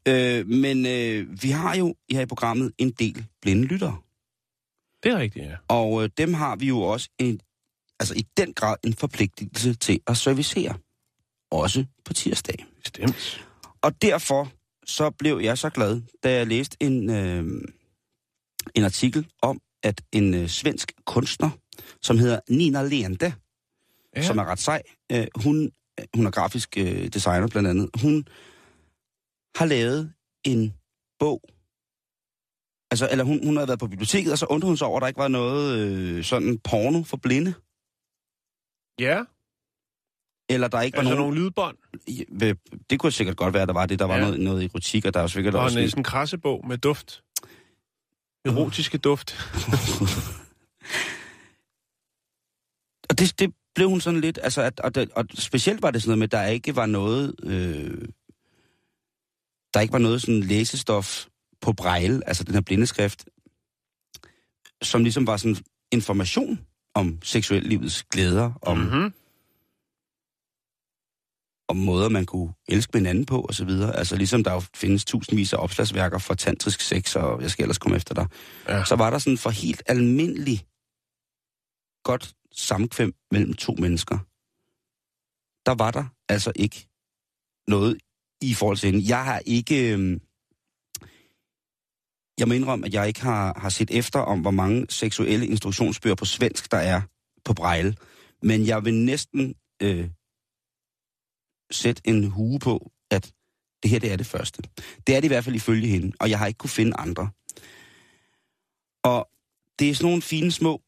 Øh, men øh, vi har jo her i programmet en del blinde lyttere. Det er rigtigt, ja. Og øh, dem har vi jo også en, altså i den grad en forpligtelse til at servicere. Også på tirsdag. Bestemt. Og derfor så blev jeg så glad, da jeg læste en, øh, en artikel om, at en øh, svensk kunstner, som hedder Nina Lende, Ja. ja. som er ret sej, øh, hun, øh, hun er grafisk øh, designer blandt andet, hun har lavet en bog. Altså, eller hun, hun havde været på biblioteket, og så undrede hun sig over, at der ikke var noget øh, sådan porno for blinde. Ja. eller der ikke var Altså nogen... nogle lydbånd. Det kunne sikkert godt være, at der var det. Der var Ja. noget, noget erotik, og der er jo sikkert og også... en, sådan en krassebog med duft. Erotiske duft. Og det, det blev hun sådan lidt, altså, at, og, det, og specielt var det sådan noget med, at der ikke var noget, øh, der ikke var noget sådan læsestof på brejle, altså den her blindeskrift, som ligesom var sådan information om seksuel livets glæder, om, mm-hmm. Om måder, man kunne elske hinanden på, og så videre. Altså ligesom der jo findes tusindvis af opslagsværker for tantrisk sex, og jeg skal ellers komme efter dig. Ja. Så var der sådan for helt almindelig godt samkvem mellem to mennesker. Der var der altså ikke noget i forhold til hende. Jeg har ikke... Øhm, jeg må indrømme, at jeg ikke har, har set efter om, hvor mange seksuelle instruktionsbøger på svensk, der er på Braille. Men jeg vil næsten øh, sætte en hue på, at det her det er det første. Det er det i hvert fald ifølge hende, og jeg har ikke kunne finde andre. Og det er sådan nogle fine små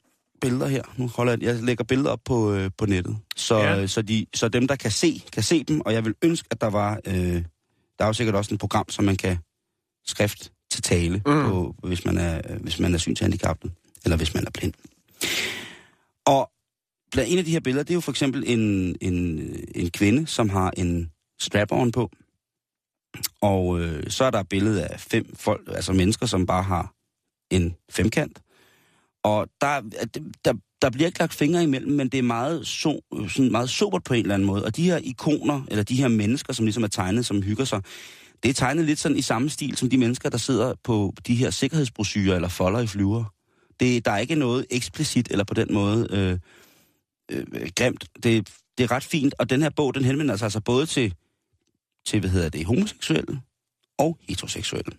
billeder her. Nu holder jeg, jeg lægger billeder op på, øh, på nettet. Så, Ja. ja. så, de, så dem, der kan se, kan se dem. Og jeg vil ønske, at der var... Øh, der er jo sikkert også et program, som man kan skrift til tale, Mm. på, hvis, man er, øh, hvis man er synshandicappet, eller hvis man er blind. Og blandt en af de her billeder, det er jo for eksempel en, en, en kvinde, som har en strap-on på. Og øh, så er der et billede af fem folk, altså mennesker, som bare har en femkant. Og der, der, der bliver ikke lagt fingre imellem, men det er meget, so, sådan meget sobert på en eller anden måde. Og de her ikoner, eller de her mennesker, som ligesom er tegnet, som hygger sig, det er tegnet lidt sådan i samme stil som de mennesker, der sidder på de her sikkerhedsbrosyrer eller folder i flyver. Det, der er ikke noget eksplicit eller på den måde øh, øh, grimt. Det, det er ret fint, og den her bog, den henvender sig altså både til, til hvad hedder det, homoseksuelle og heteroseksuelle.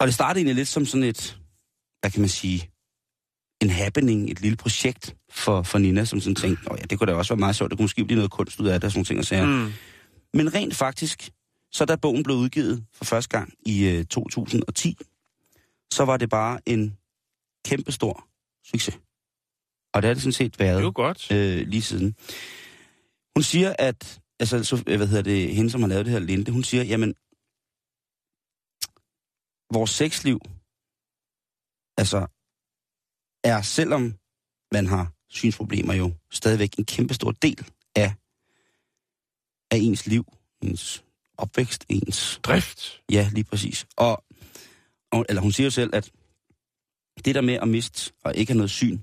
Og det startede egentlig lidt som sådan et, hvad kan man sige, en happening, et lille projekt for, for Nina, som sådan tænkte, ja, det kunne da også være meget sjovt, det kunne måske blive noget kunst ud af det, og sådan ting og sager. Mm. Men rent faktisk, så da bogen blev udgivet for første gang i øh, 2010, så var det bare en kæmpestor succes. Og det har det sådan set Det er jo været godt. øh, lige siden. Hun siger, at, altså, så, øh, hvad hedder det, hende, som har lavet det her, Linde, hun siger, jamen, vores sexliv, altså, er selvom man har synsproblemer jo stadigvæk en kæmpestor del af, af ens liv, ens opvækst, ens Drift. Ja, lige præcis. Og, og, eller hun siger jo selv, at det der med at miste og ikke have noget syn,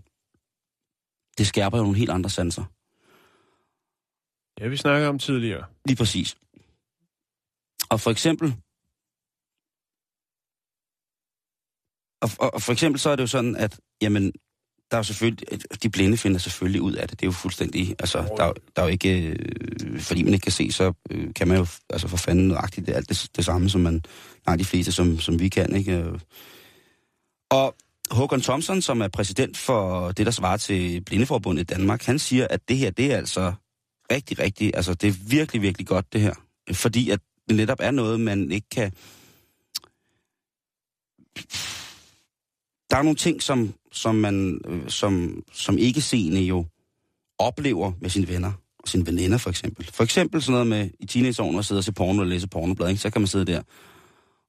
det skærper jo nogle helt andre sanser. Ja, vi snakkede om tidligere. Lige præcis. Og for eksempel... Og, og, og for eksempel så er det jo sådan, at jamen, der er jo selvfølgelig, de blinde finder selvfølgelig ud af det. Det er jo fuldstændig, altså, der, er der er jo ikke, øh, fordi man ikke kan se, så øh, kan man jo altså for fanden nøjagtigt det, er alt det, det samme, som man, nej, de fleste, som, som vi kan, ikke? Øh. Og Håkon Thomsen, som er præsident for det, der svarer til Blindeforbundet i Danmark, han siger, at det her, det er altså rigtig, rigtig, altså det er virkelig, virkelig godt, det her. Fordi at det netop er noget, man ikke kan... Der er nogle ting, som, som man øh, som, som ikke seende jo oplever med sine venner og sine veninder for eksempel. For eksempel sådan noget med i teenageårene at sidde og se porno eller læse pornoblad, ikke? så kan man sidde der.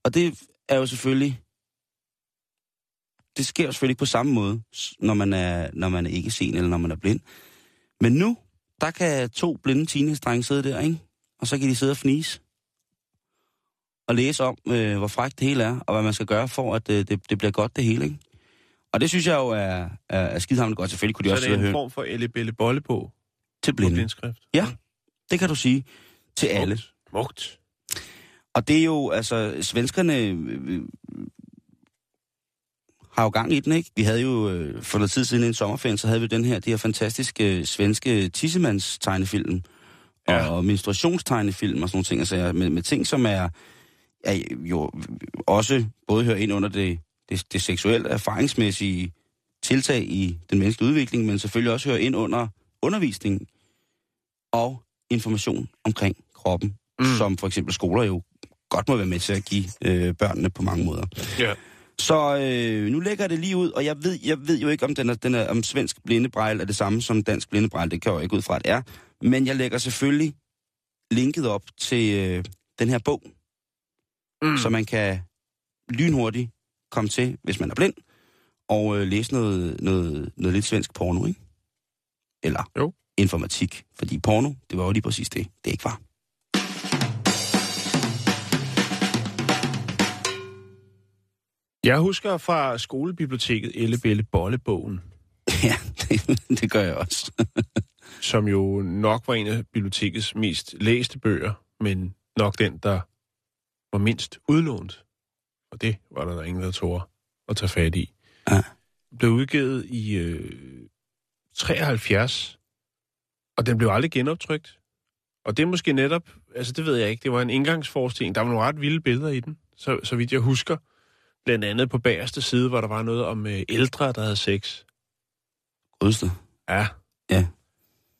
Og det er jo selvfølgelig... Det sker jo selvfølgelig ikke på samme måde, når man er, når man er ikke seende eller når man er blind. Men nu, der kan to blinde teenage sidde der, ikke? Og så kan de sidde og fnise. Og læse om, øh, hvor frækt det hele er, og hvad man skal gøre for, at øh, det, det bliver godt det hele, ikke? Og det synes jeg jo er, er, er skidehammerende godt. Selvfølgelig kunne de Så er også det sidde og en høre form for Elle Belle Bolle på, til på blinde. blindskrift. Ja, det kan du sige til alle. Smukt. Smukt. Og det er jo, altså, svenskerne øh, har jo gang i den, ikke? Vi havde jo øh, for noget tid siden i en sommerferie, så havde vi den her, det her fantastiske øh, svenske tissemands tegnefilm Ja. ja. og menstruationstegnefilm og sådan nogle ting, altså, med, med ting, som er, er jo også både hører ind under det, det, det seksuelle erfaringsmæssige tiltag i den menneskelige udvikling, men selvfølgelig også hører ind under undervisning og information omkring kroppen, Mm. mm. som for eksempel skoler jo godt må være med til at give øh, børnene på mange måder. Ja. Så øh, nu lægger jeg det lige ud, og jeg ved, jeg ved jo ikke, om, den er, den er, om svensk blindebrejl er det samme som dansk blindebrejl. Det kan jeg jo ikke ud fra, at det er. Men jeg lægger selvfølgelig linket op til øh, den her bog, mm. så man kan lynhurtigt komme til, hvis man er blind, og øh, læse noget, noget, noget lidt svensk porno, ikke? Eller Jo. informatik. Fordi porno, det var jo lige præcis det. Det ikke var. Jeg husker fra skolebiblioteket Ellebelle Bollebogen, ja, det, det gør jeg også. som jo nok var en af bibliotekets mest læste bøger, men nok den, der var mindst udlånt. Og det var der, der ingen, der tog at tage fat i. Ja. Blev udgivet i øh, 73, og den blev aldrig genoptrykt. Og det er måske netop, altså det ved jeg ikke, det var en indgangsforestilling. Der var nogle ret vilde billeder i den, så, så vidt jeg husker. Blandt andet på bagerste side, hvor der var noget om øh, ældre, der havde sex. Godeste. Ja. Ja.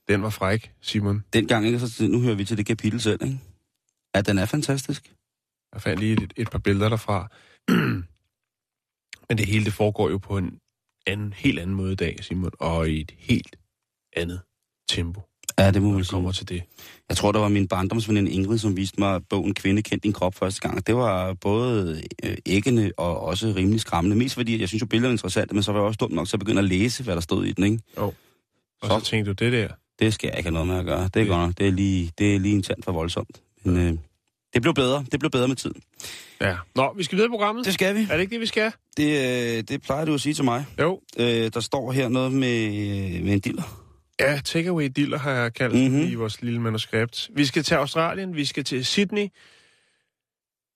Den var fræk, Simon. Dengang, ikke? Så nu hører vi til det kapitel selv, ikke? Ja, den er fantastisk. Jeg fandt lige et, et par billeder derfra. Men det hele, det foregår jo på en anden, helt anden måde i dag, Simon, og i et helt andet tempo, Ja, det må man sige. kommer til det. Jeg tror, der var min barndomsveninde Ingrid, som viste mig bogen Kvinde kendt din krop første gang. Det var både øh, æggende og også rimelig skræmmende. Mest fordi, jeg synes jo, billeder er interessante, men så var jeg også dum nok til at begynde at læse, hvad der stod i den, ikke? Og Så. så, så tænkte du, det der, Det skal jeg ikke have noget med at gøre. Det er godt nok. Det er lige, det er lige en tand for voldsomt. Men øh, det blev bedre. Det blev bedre med tiden. ja. Nå, vi skal videre i programmet. Det skal vi. Er det ikke det, vi skal? Det, øh, det plejer du at sige til mig. Jo. Øh, der står her noget med, øh, med en diller. Ja, takeaway diller har jeg kaldt Mhm. mm-hmm. i vores lille manuskript. Vi skal til Australien, vi skal til Sydney.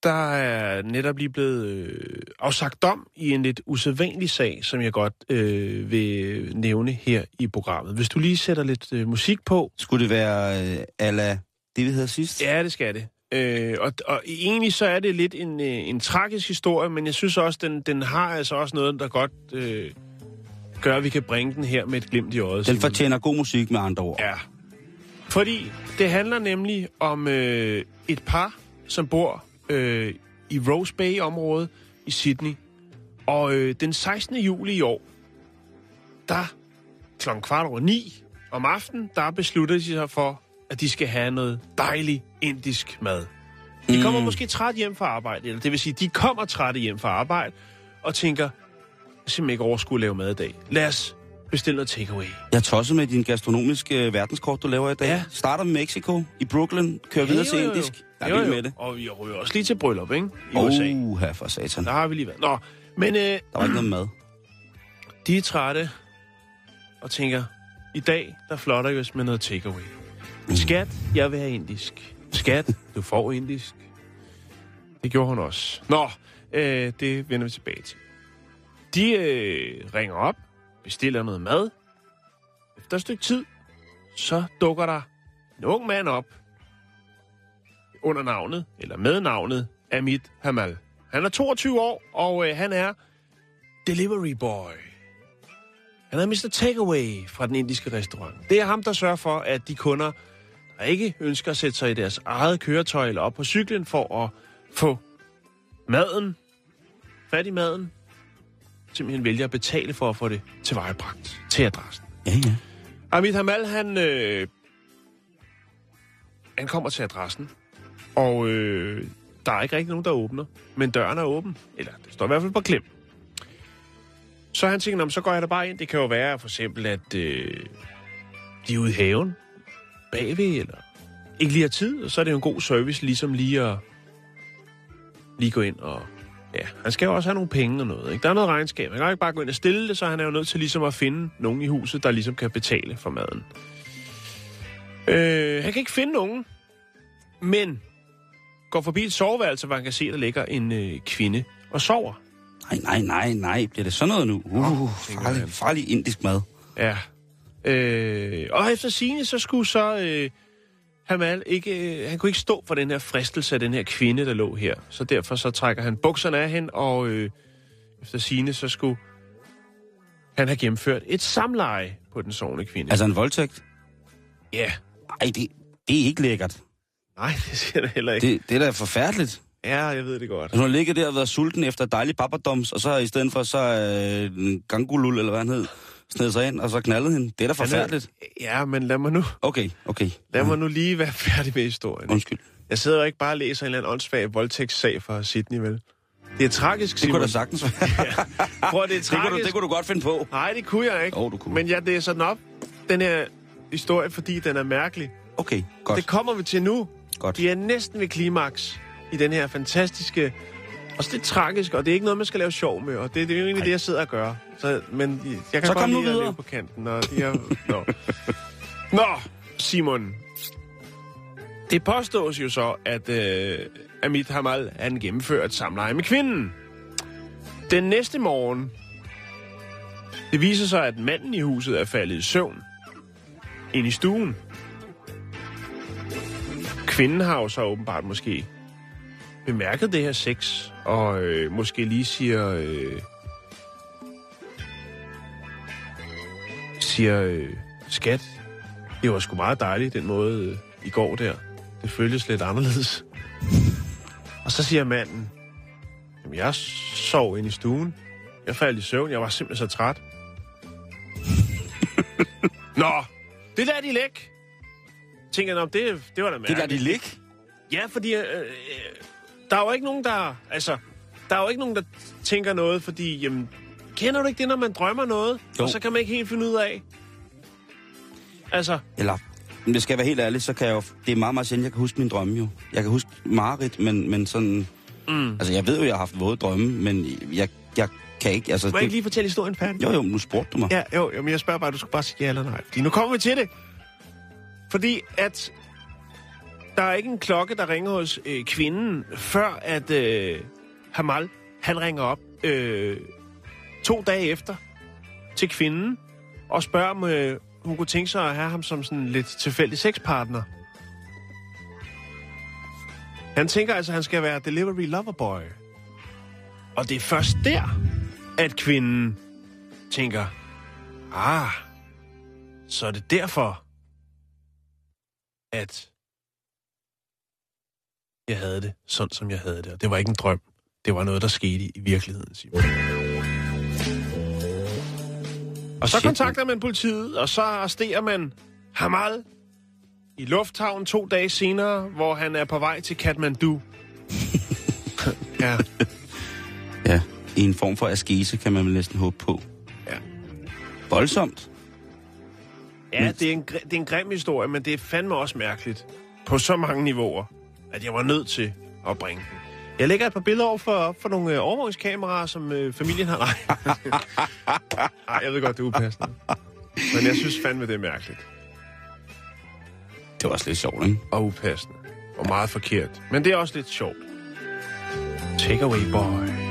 Der er netop lige blevet øh, afsagt dom i en lidt usædvanlig sag, som jeg godt øh, vil nævne her i programmet. Hvis du lige sætter lidt øh, musik på. Skulle det være øh, ala det, vi havde sidst? Ja, det skal det. Øh, og, og egentlig så er det lidt en, øh, en tragisk historie, men jeg synes også, den, den har altså også noget, der godt øh, gør, at vi kan bringe den her med et glimt i øjet. Den fortjener god musik med andre ord. Ja. Fordi det handler nemlig om øh, et par, som bor øh, i Rose Bay-området i Sydney. Og øh, den 16. juli i år, der klokken kvart over ni om aftenen, der beslutter de sig for, at de skal have noget dejlig indisk mad. De kommer Mm. måske træt hjem fra arbejde, eller det vil sige, de kommer trætte hjem fra arbejde, og tænker, jeg simpelthen ikke overskue at lave mad i dag. Lad os bestille noget takeaway. Jeg tosset med din gastronomiske øh, verdenskort, du laver i dag. Ja. Starter med Mexico i Brooklyn, kører videre til jo, jo, jo. indisk. Jeg Jo, er vild jo. med det. Og vi ryger også lige til bryllup, ikke? I USA. Uh, her for satan. Der har vi lige været. Nå, men øh, Der var ikke noget mad. de er trætte og tænker, i dag, der flotter vi os med noget takeaway. Mm. Skat, jeg vil have indisk. Skat, du får indisk. Det gjorde hun også. Nå, øh, det vender vi tilbage til. De øh, ringer op, bestiller noget mad. Efter et stykke tid, så dukker der en ung mand op under navnet, eller med navnet, Amit Hamal. Han er 22 år, og øh, han er delivery boy. Han er Mr. Takeaway fra den indiske restaurant. Det er ham, der sørger for, at de kunder, der ikke ønsker at sætte sig i deres eget køretøj eller op på cyklen for at få maden, fat i maden, simpelthen vælger at betale for at få det tilvejebragt til adressen. Ja, ja. Amit Hamal, han, øh, han kommer til adressen, og øh, der er ikke rigtig nogen, der åbner, men døren er åben, eller det står i hvert fald på klem. Så han tænker, "Nå, men så går jeg da bare ind. Det kan jo være for eksempel, at øh, de er ude i haven, bagved, eller ikke lige har tid, og så er det jo en god service, ligesom lige at lige gå ind og... Ja, han skal jo også have nogle penge og noget. Ikke? Der er noget regnskab. Han kan ikke bare gå ind og stille det, så han er jo nødt til ligesom at finde nogen i huset, der ligesom kan betale for maden. Øh, han kan ikke finde nogen, men går forbi et soveværelse, hvor han kan se, at der ligger en øh, kvinde og sover. Nej, nej, nej, nej. Bliver det sådan noget nu? Uh, tænker farlig, farlig indisk mad. Ja. Øh, og efter sine så skulle så øh, Hamal ikke, øh, han kunne ikke stå for den her fristelse af den her kvinde, der lå her. Så derfor så trækker han bukserne af hende, og øh, efter sine så skulle han have gennemført et samleje på den sovende kvinde. Altså en voldtægt? ja, Ej, det, det er ikke lækkert. nej, det siger jeg heller ikke. Det, det er da forfærdeligt. Ja, jeg ved det godt. Altså, hun har ligget der og været sulten efter dejlig papadoms, og så i stedet for, så øh, gangulul, eller hvad han hed, sned sig ind, og så knaldede hende. Det er da forfærdeligt. Ja, men lad mig nu, Okay, okay. lad mig nu lige være færdig med historien. Undskyld. Jeg sidder jo ikke bare og læser en eller anden åndssvag voldtægtssag fra Sydney, vel? Det er tragisk, Det Simon. kunne da sagtens være. Prøv, at det er det, kunne du, tragisk. det kunne du godt finde på. Nej, det kunne jeg ikke. Jo, du kunne. Men jeg læser den op, den her historie, fordi den er mærkelig. Okay, godt. Det kommer vi til nu. godt. Vi er næsten ved klimaks i den her fantastiske... Også lidt tragisk, og det er ikke noget, man skal lave sjov med, og det, det er jo egentlig Nej. det, jeg sidder og gør. Så, men jeg kan Så godt lide at leve på kanten, og de er... Nå. Nå, Simon. Det påstås jo så, at øh, Amit Hamal han gennemfører et samleje med kvinden. Den næste morgen, det viser sig, at manden i huset er faldet i søvn. Ind i stuen. Kvinden har jo så åbenbart måske bemærket det her sex, og øh, måske lige siger... Øh, siger, øh, skat, det var sgu meget dejligt, den måde øh, i går der. Det føltes lidt anderledes. Og så siger manden, jamen jeg sov ind i stuen. Jeg faldt i søvn, jeg var simpelthen så træt. Nå, det der de læk. Tænker jeg, det, det var da Det mærkeligt. der, de lig. Ja, fordi øh, øh, der er jo ikke nogen, der... Altså, der er jo ikke nogen, der tænker noget, fordi... Jamen, kender du ikke det, når man drømmer noget? Jo. Og så kan man ikke helt finde ud af... Altså, Eller, men det skal jeg være helt ærlig, så kan jeg jo... Det er meget, meget sjældent, jeg kan huske min drømme jo. Jeg kan huske Marit, men, men sådan... mm. Altså, jeg ved jo, jeg har haft våde drømme, men jeg, jeg kan ikke... Altså, må jeg ikke det, lige fortælle historien færdig? jo, jo, nu spurgte du mig. Ja, jo, jo, men jeg spørger bare, du skal bare sige ja eller nej. Fordi nu kommer vi til det. Fordi at der er ikke en klokke, der ringer hos øh, kvinden, før at øh, Hamal, han ringer op øh, to dage efter til kvinden og spørger, om øh, hun kunne tænke sig at have ham som sådan en lidt tilfældig sexpartner. Han tænker altså, at han skal være delivery lover boy. Og det er først der, at kvinden tænker, ah, så er det derfor, at jeg havde det, sådan som jeg havde det. Og det var ikke en drøm. Det var noget, der skete i virkeligheden, Simon. Og så kontakter man politiet, og så arresterer man Hamal i lufthavnen to dage senere, hvor han er på vej til Kathmandu. ja, Ja, i en form for askese, kan man vel næsten håbe på. Ja. Voldsomt. Ja, det er, en, det er en grim historie, men det er fandme også mærkeligt. På så mange niveauer, at jeg var nødt til at bringe den. Jeg lægger et par billeder over for, for nogle øh, overvågningskameraer, som øh, familien har. Nej. Ej, jeg ved godt, det er upassende. Men jeg synes fandme, det er mærkeligt. Det var også lidt sjovt, ikke? Og upassende. Og meget forkert. Men det er også lidt sjovt. Take away, boy.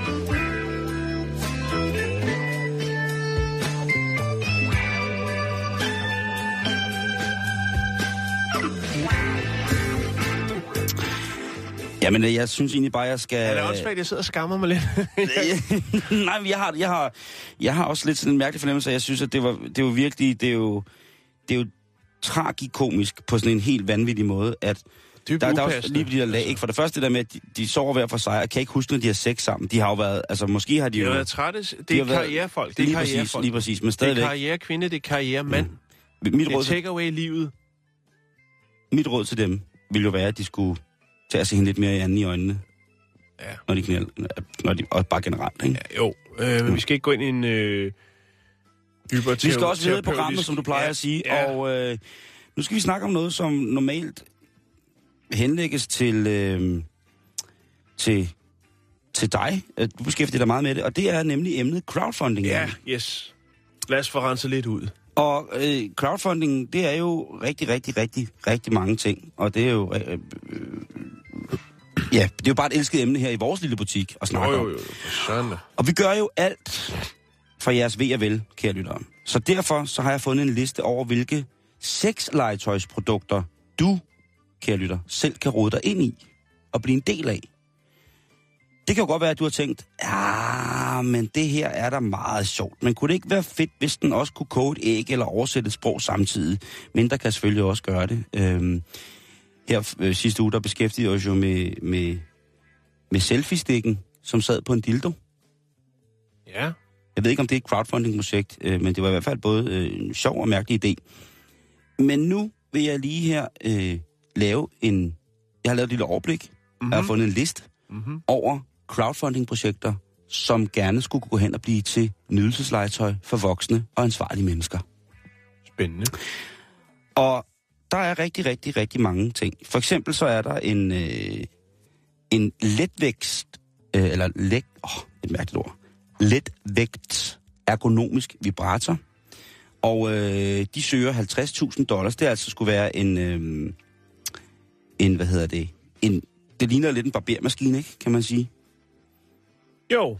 Jamen, øh, jeg synes egentlig bare, jeg skal... Er det åndssvagt, jeg sidder og skammer mig lidt? Nej, jeg har, jeg, har, jeg har også lidt sådan en mærkelig fornemmelse, at jeg synes, at det var, det var virkelig, det er jo, det er jo tragikomisk på sådan en helt vanvittig måde, at Dybt der, der er også lige de der lag, ikke? For det første det der med, at de, de sover hver for sig, og kan ikke huske, når de har sex sammen. De har jo været, altså måske har de De jo... har været trætte. Det de er været- karrierefolk. Det er lige præcis, karrierefolk. lige præcis, men Det er stadigvæk. karrierekvinde, det er karrieremand. Mit Det er råd, til, take away livet. mit råd til dem ville jo være, at de skulle tage at se hende lidt mere i anden i øjnene, Ja. når de knæl, når de, og bare generelt, ikke? Ja, jo, øh, men vi skal ikke gå ind i en øh, hyperterapeut. Vi skal også videre i programmet, som du plejer ja, at sige, Ja, og øh, nu skal vi snakke om noget, som normalt henlægges til, øh, til, til dig. Øh, Du beskæftiger dig meget med det, og det er nemlig emnet crowdfunding. ja, yes. Lad os få renset lidt ud. Og øh, crowdfunding, det er jo rigtig, rigtig, rigtig, rigtig mange ting. Og det er jo... Øh, øh, ja, det er jo bare et elsket emne her i vores lille butik at Jo, snakke jo, jo, søren da. Og vi gør jo alt for jeres ved og vel, kære lyttere. Så derfor så har jeg fundet en liste over, hvilke sexlegetøjsprodukter du, kære lytter, selv kan rode dig ind i og blive en del af. Det kan jo godt være, at du har tænkt, ja, men det her er da meget sjovt. Men kunne det ikke være fedt, hvis den også kunne koge et æg eller oversætte et sprog samtidig? Mindre kan selvfølgelig også gøre det. Øhm, her øh, sidste uge, der beskæftigede os jo med, med, med selfie-stikken, som sad på en dildo. Ja. Jeg ved ikke, om det er et crowdfunding-projekt, øh, men det var i hvert fald både øh, en sjov og mærkelig idé. Men nu vil jeg lige her øh, lave en... Jeg har lavet et lille overblik. Mm-hmm. Jeg har fundet en liste Mm-hmm. over crowdfunding-projekter, som gerne skulle gå hen og blive til nydelseslegetøj for voksne og ansvarlige mennesker. Spændende. Og der er rigtig, rigtig, rigtig mange ting. For eksempel så er der en, øh, en letvækst, øh, eller let, åh, et mærkeligt ord, letvægt ergonomisk vibrator. Og øh, de søger 50.000 dollars. Det altså skulle være en, øh, en, hvad hedder det, en, det ligner lidt en barbermaskine, ikke, kan man sige. Jo,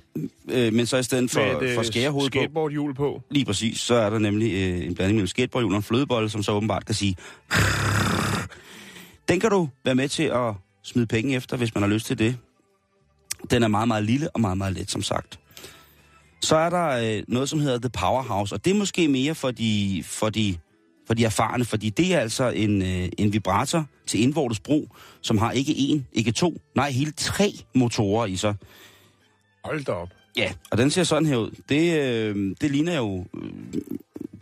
Øh, men så i stedet for, med et for øh, skærehoved på, skateboardhjul på. lige præcis, så er der nemlig øh, en blanding mellem skateboardhjul og en flødebolle, som så åbenbart kan sige... Den kan du være med til at smide penge efter, hvis man har lyst til det. Den er meget, meget lille og meget, meget let, som sagt. Så er der øh, noget, som hedder The Powerhouse, og det er måske mere for de, for de, for de erfarne, fordi det er altså en, øh, en vibrator til indvortes brug, som har ikke en, ikke to, nej, hele tre motorer i sig. Hold da op. Ja, og den ser sådan her ud. Det, øh, det ligner jo... Øh,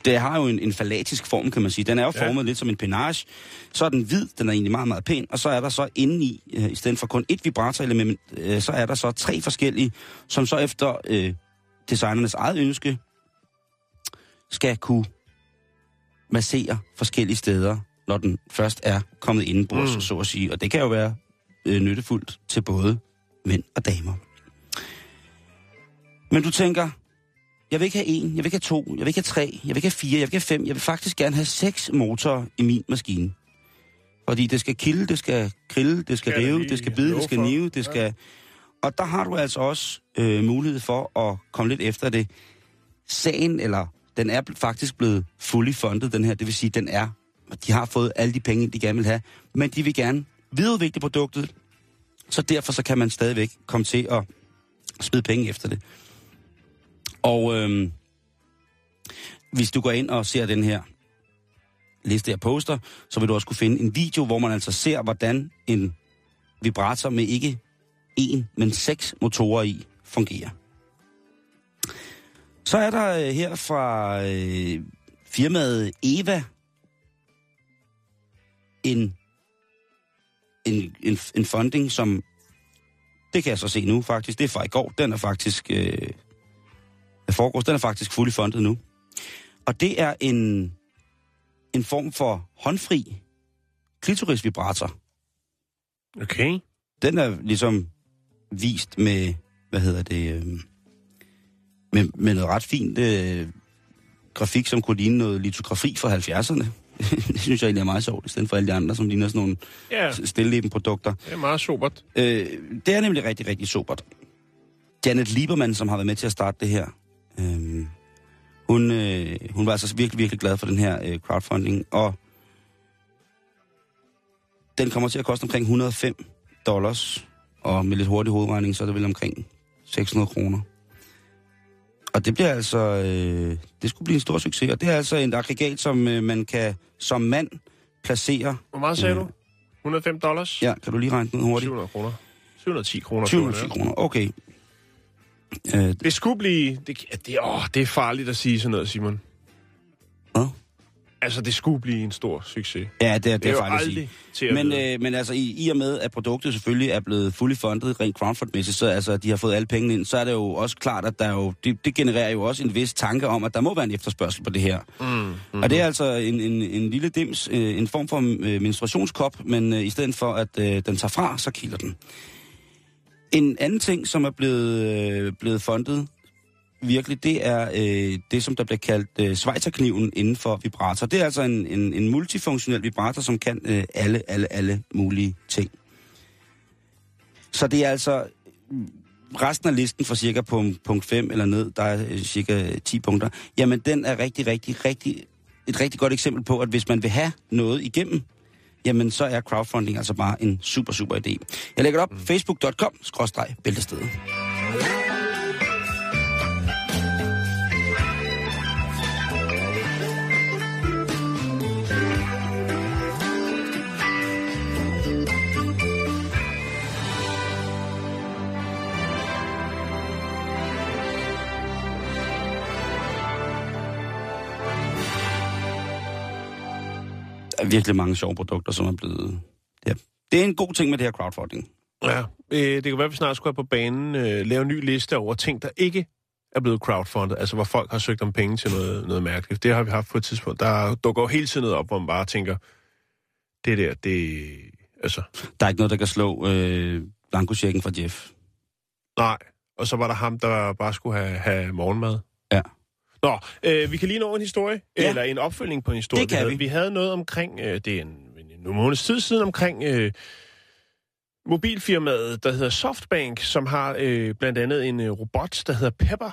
det har jo en, en falatisk form, kan man sige. Den er jo Ja. formet lidt som en penage. Så er den hvid, den er egentlig meget, meget pæn. Og så er der så indeni, øh, i stedet for kun et vibratorelement, øh, så er der så tre forskellige, som så efter øh, designernes eget ønske, skal kunne massere forskellige steder, når den først er kommet indenbords, Mm. så at sige. Og det kan jo være øh, nyttefuldt til både mænd og damer. Men du tænker, jeg vil ikke have en, jeg vil ikke have to, jeg vil ikke have tre, jeg vil ikke have fire, jeg vil ikke have fem, jeg vil faktisk gerne have seks motorer i min maskine. Fordi det skal kilde, det skal krille, det skal, rive, det skal bide, det skal nive, det skal... Og der har du altså også øh, mulighed for at komme lidt efter det. Sagen, eller den er faktisk blevet fully funded, den her. Det vil sige, den er... De har fået alle de penge, de gerne vil have, men de vil gerne videreudvikle produktet, så derfor så kan man stadigvæk komme til at smide penge efter det. Og øhm, hvis du går ind og ser den her liste, jeg poster, så vil du også kunne finde en video, hvor man altså ser, hvordan en vibrator med ikke en, men seks motorer i fungerer. Så er der øh, her fra øh, firmaet Eva en, en, en, en funding, som det kan jeg så se nu faktisk, det er fra i går, den er faktisk øh, af foregårs, den er faktisk fully fundet nu. Og det er en, en form for håndfri klitorisvibrator. Okay. Den er ligesom vist med, hvad hedder det, øh, med, med noget ret fint øh, grafik, som kunne ligne noget litografi fra 70'erne. det synes jeg egentlig er meget sjovt, i stedet for alle de andre, som ligner sådan nogle Ja, stilleben produkter. det er meget sobert. Øh, det er nemlig rigtig, rigtig supert. Janet Lieberman, som har været med til at starte det her, øh, hun, øh, hun var altså virkelig, virkelig glad for den her øh, crowdfunding, og den kommer til at koste omkring 105 dollars, og med lidt hurtig hovedregning, så er det vel omkring 600 kroner. Og det bliver altså, øh, det skulle blive en stor succes, og det er altså en aggregat, som øh, man kan som mand placere. Hvor meget sagde Øh, du? 105 dollars? Ja, kan du lige regne den hurtigt? 700 kroner. 710 kroner. 710 kroner, okay. Øh, Det skulle blive... Det, det, åh, det er farligt at sige sådan noget, Simon. Hvad? Altså, det skulle blive en stor succes. Ja, det er, Det er jo farligt at sige. aldrig til at Men, øh, men altså, i, i og med, at produktet selvfølgelig er blevet fully funded rent crowdfundmæssigt, så altså, de har fået alle pengene ind, så er det jo også klart, at der er jo, det, det genererer jo også en vis tanke om, at der må være en efterspørgsel på det her. Mm, mm. Og det er altså en, en, en lille dims, øh, en form for øh, menstruationskop, men øh, i stedet for, at øh, den tager fra, så kilder den. En anden ting, som er blevet, øh, blevet fundet virkelig, det er øh, det, som der bliver kaldt øh, svejterkniven inden for vibrator. Det er altså en, en, en multifunktionel vibrator, som kan øh, alle, alle, alle mulige ting. Så det er altså resten af listen fra cirka punkt, punkt 5 eller ned, der er øh, cirka øh, 10 punkter, jamen den er rigtig, rigtig, rigtig, et rigtig godt eksempel på, at hvis man vil have noget igennem, jamen så er crowdfunding altså bare en super, super idé. Jeg lægger det op, mm. Er virkelig mange sjove produkter, som er blevet... Ja. Det er en god ting med det her crowdfunding. Ja, øh, det kan være, at vi snart skulle have på banen øh, lave en ny liste over ting, der ikke er blevet crowdfundet, altså hvor folk har søgt om penge til noget, noget mærkeligt. Det har vi haft på et tidspunkt. Der dukker jo hele tiden noget op, hvor man bare tænker, det der, det... Altså, Der er ikke noget, der kan slå øh, blankochecken fra Jeff. nej. Og så var der ham, der bare skulle have, have morgenmad. Ja. Nå, øh, vi kan lige nå en historie, Ja. eller en opfølgning på en historie. Det kan vi. Havde. vi havde noget omkring, øh, det er en, en, en måneds tid siden, omkring øh, mobilfirmaet, der hedder Softbank, som har øh, blandt andet en øh, robot, der hedder Pepper.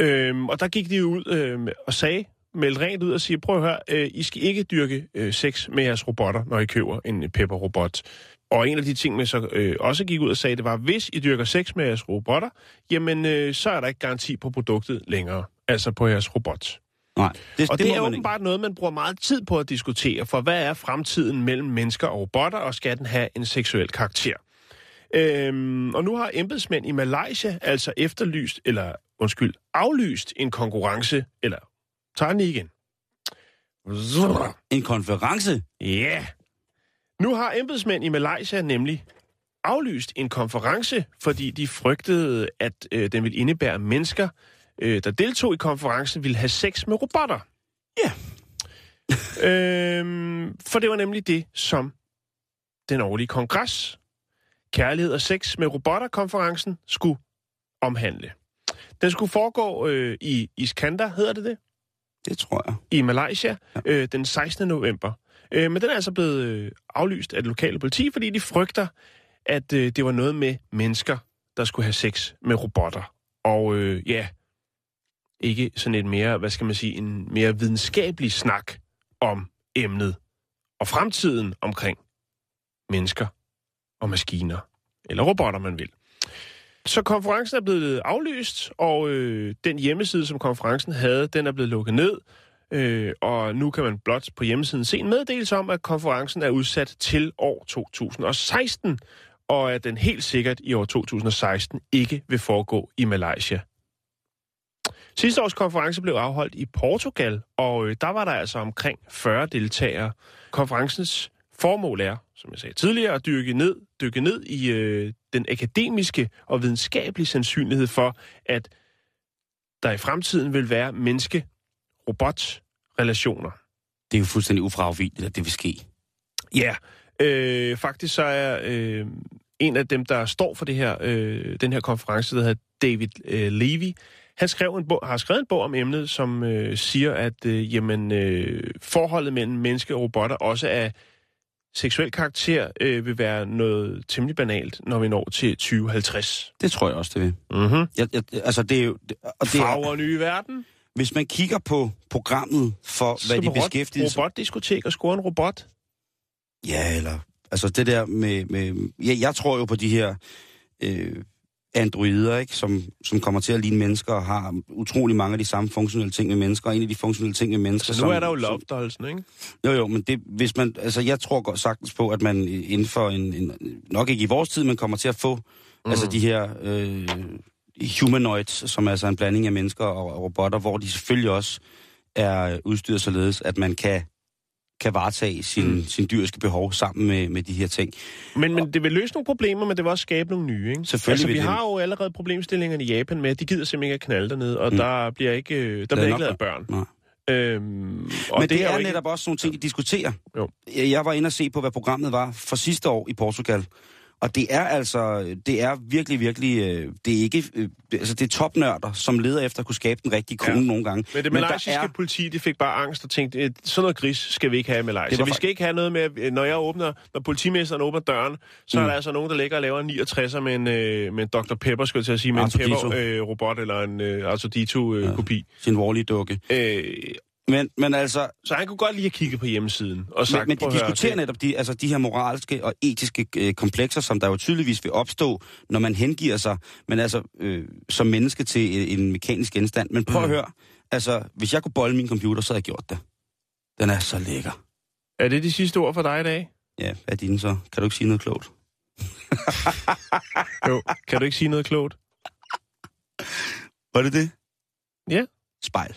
Øhm, og der gik de ud øh, og sagde, meldte rent ud og sige, prøv at høre, øh, I skal ikke dyrke øh, sex med jeres robotter, når I køber en øh, Pepper-robot. Og en af de ting, man så øh, også gik ud og sagde, det var, hvis I dyrker sex med jeres robotter, jamen øh, så er der ikke garanti på produktet længere, altså på jeres robot. Nej, det, Og det, det, er man ikke. åbenbart noget, man bruger meget tid på at diskutere, for hvad er fremtiden mellem mennesker og robotter, og skal den have en seksuel karakter? Øhm, og nu har embedsmænd i Malaysia altså efterlyst, eller undskyld, aflyst en konkurrence, eller tager den igen. En konference? Ja. Yeah. Nu har embedsmænd i Malaysia nemlig aflyst en konference, fordi de frygtede, at øh, den ville indebære mennesker, øh, der deltog i konferencen, ville have sex med robotter. Ja. øhm, for det var nemlig det, som den årlige kongres, Kærlighed og sex med robotter-konferencen, skulle omhandle. Den skulle foregå øh, i Iskander, hedder det det? Det tror jeg. i Malaysia øh, den 16. november. Øh, men den er altså blevet øh, aflyst af det lokale politi, fordi de frygter, at øh, det var noget med mennesker, der skulle have sex med robotter. Og øh, ja, ikke sådan et mere, hvad skal man sige, en mere videnskabelig snak om emnet og fremtiden omkring mennesker og maskiner, eller robotter, man vil. Så konferencen er blevet aflyst, og øh, den hjemmeside, som konferencen havde, den er blevet lukket ned. Øh, og nu kan man blot på hjemmesiden se en meddelelse om, at konferencen er udsat til år 2016, og at den helt sikkert i år 2016 ikke vil foregå i Malaysia. Sidste års konference blev afholdt i Portugal, og øh, der var der altså omkring 40 deltagere. Konferencens formål er, som jeg sagde tidligere, at dykke ned, dykke ned i øh, den akademiske og videnskabelige sandsynlighed for, at der i fremtiden vil være menneske-robot-relationer. Det er jo fuldstændig ufravigeligt, at det vil ske. Ja, øh, faktisk så er øh, en af dem, der står for det her, øh, den her konference, der hedder David øh, Levy, han skrev en bog, har skrevet en bog om emnet, som øh, siger, at øh, jamen, øh, forholdet mellem menneske og robotter også er seksuel karakter øh, vil være noget temmelig banalt, når vi når til 2050. Det tror jeg også, det vil. Mm-hmm. Jeg, jeg, altså, det er jo... Det, og det er, Farver nye verden. hvis man kigger på programmet for, hvad de beskæftiger sig... Robotdiskotek og score en robot. Ja, eller... Altså, det der med... med ja, jeg tror jo på de her... Øh, androider, ikke? Som, som kommer til at ligne mennesker og har utrolig mange af de samme funktionelle ting med mennesker. Og en af de funktionelle ting med mennesker, Så nu som, er der jo love ikke? Jo, jo, men det, hvis man, altså jeg tror godt sagtens på, at man inden for en, en nok ikke i vores tid, men kommer til at få mm. altså de her øh, humanoids, som er altså en blanding af mennesker og, og robotter, hvor de selvfølgelig også er udstyret således, at man kan kan varetage sin, mm. sin dyriske behov sammen med, med de her ting. Men, men det vil løse nogle problemer, men det vil også skabe nogle nye, ikke? Selvfølgelig altså, vi har jo allerede problemstillingerne i Japan med, at de gider simpelthen ikke at knalde dernede, og Mm. der bliver ikke, øh, der bliver ikke lavet børn. Nej. Øhm, og Men det, det er, er ikke... netop også nogle ting, de diskuterer. Jo. Jeg var inde og se på, hvad programmet var for sidste år i Portugal. Og det er altså, det er virkelig, virkelig, øh, det er ikke, øh, altså det er topnørder, som leder efter at kunne skabe den rigtige kone Ja. ja. nogle gange. Men det malaysiske er- politi, de fik bare angst og tænkte, "Øh, sådan noget gris skal vi ikke have i Det Malaysia. var Vi skal ikke have noget med, når jeg åbner, når politimesteren åbner døren, så mm. er der altså nogen, der ligger og laver en 69'er med en, øh, med en Dr. Pepper, skulle jeg til at sige, med en Artudito. Pepper-robot eller en øh, Artudito-kopi. Sin vorlige dukke. Øh, Men, men altså, så han kunne godt lige have kigget på hjemmesiden og men, sagt, men "Prøv de høre, diskuterer det- netop de, altså de her moralske og etiske øh, komplekser, som der jo tydeligvis vil opstå, når man hengiver sig, men altså øh, som menneske til en, en mekanisk genstand. Men prøv mm. At høre, altså hvis jeg kunne bolle min computer, så havde jeg gjort det. Den er så lækker. Er det de sidste ord for dig i dag? Ja, hvad er dine så? Kan du ikke sige noget klogt? Jo. Kan du ikke sige noget klogt? Var det det? Ja. Spejl.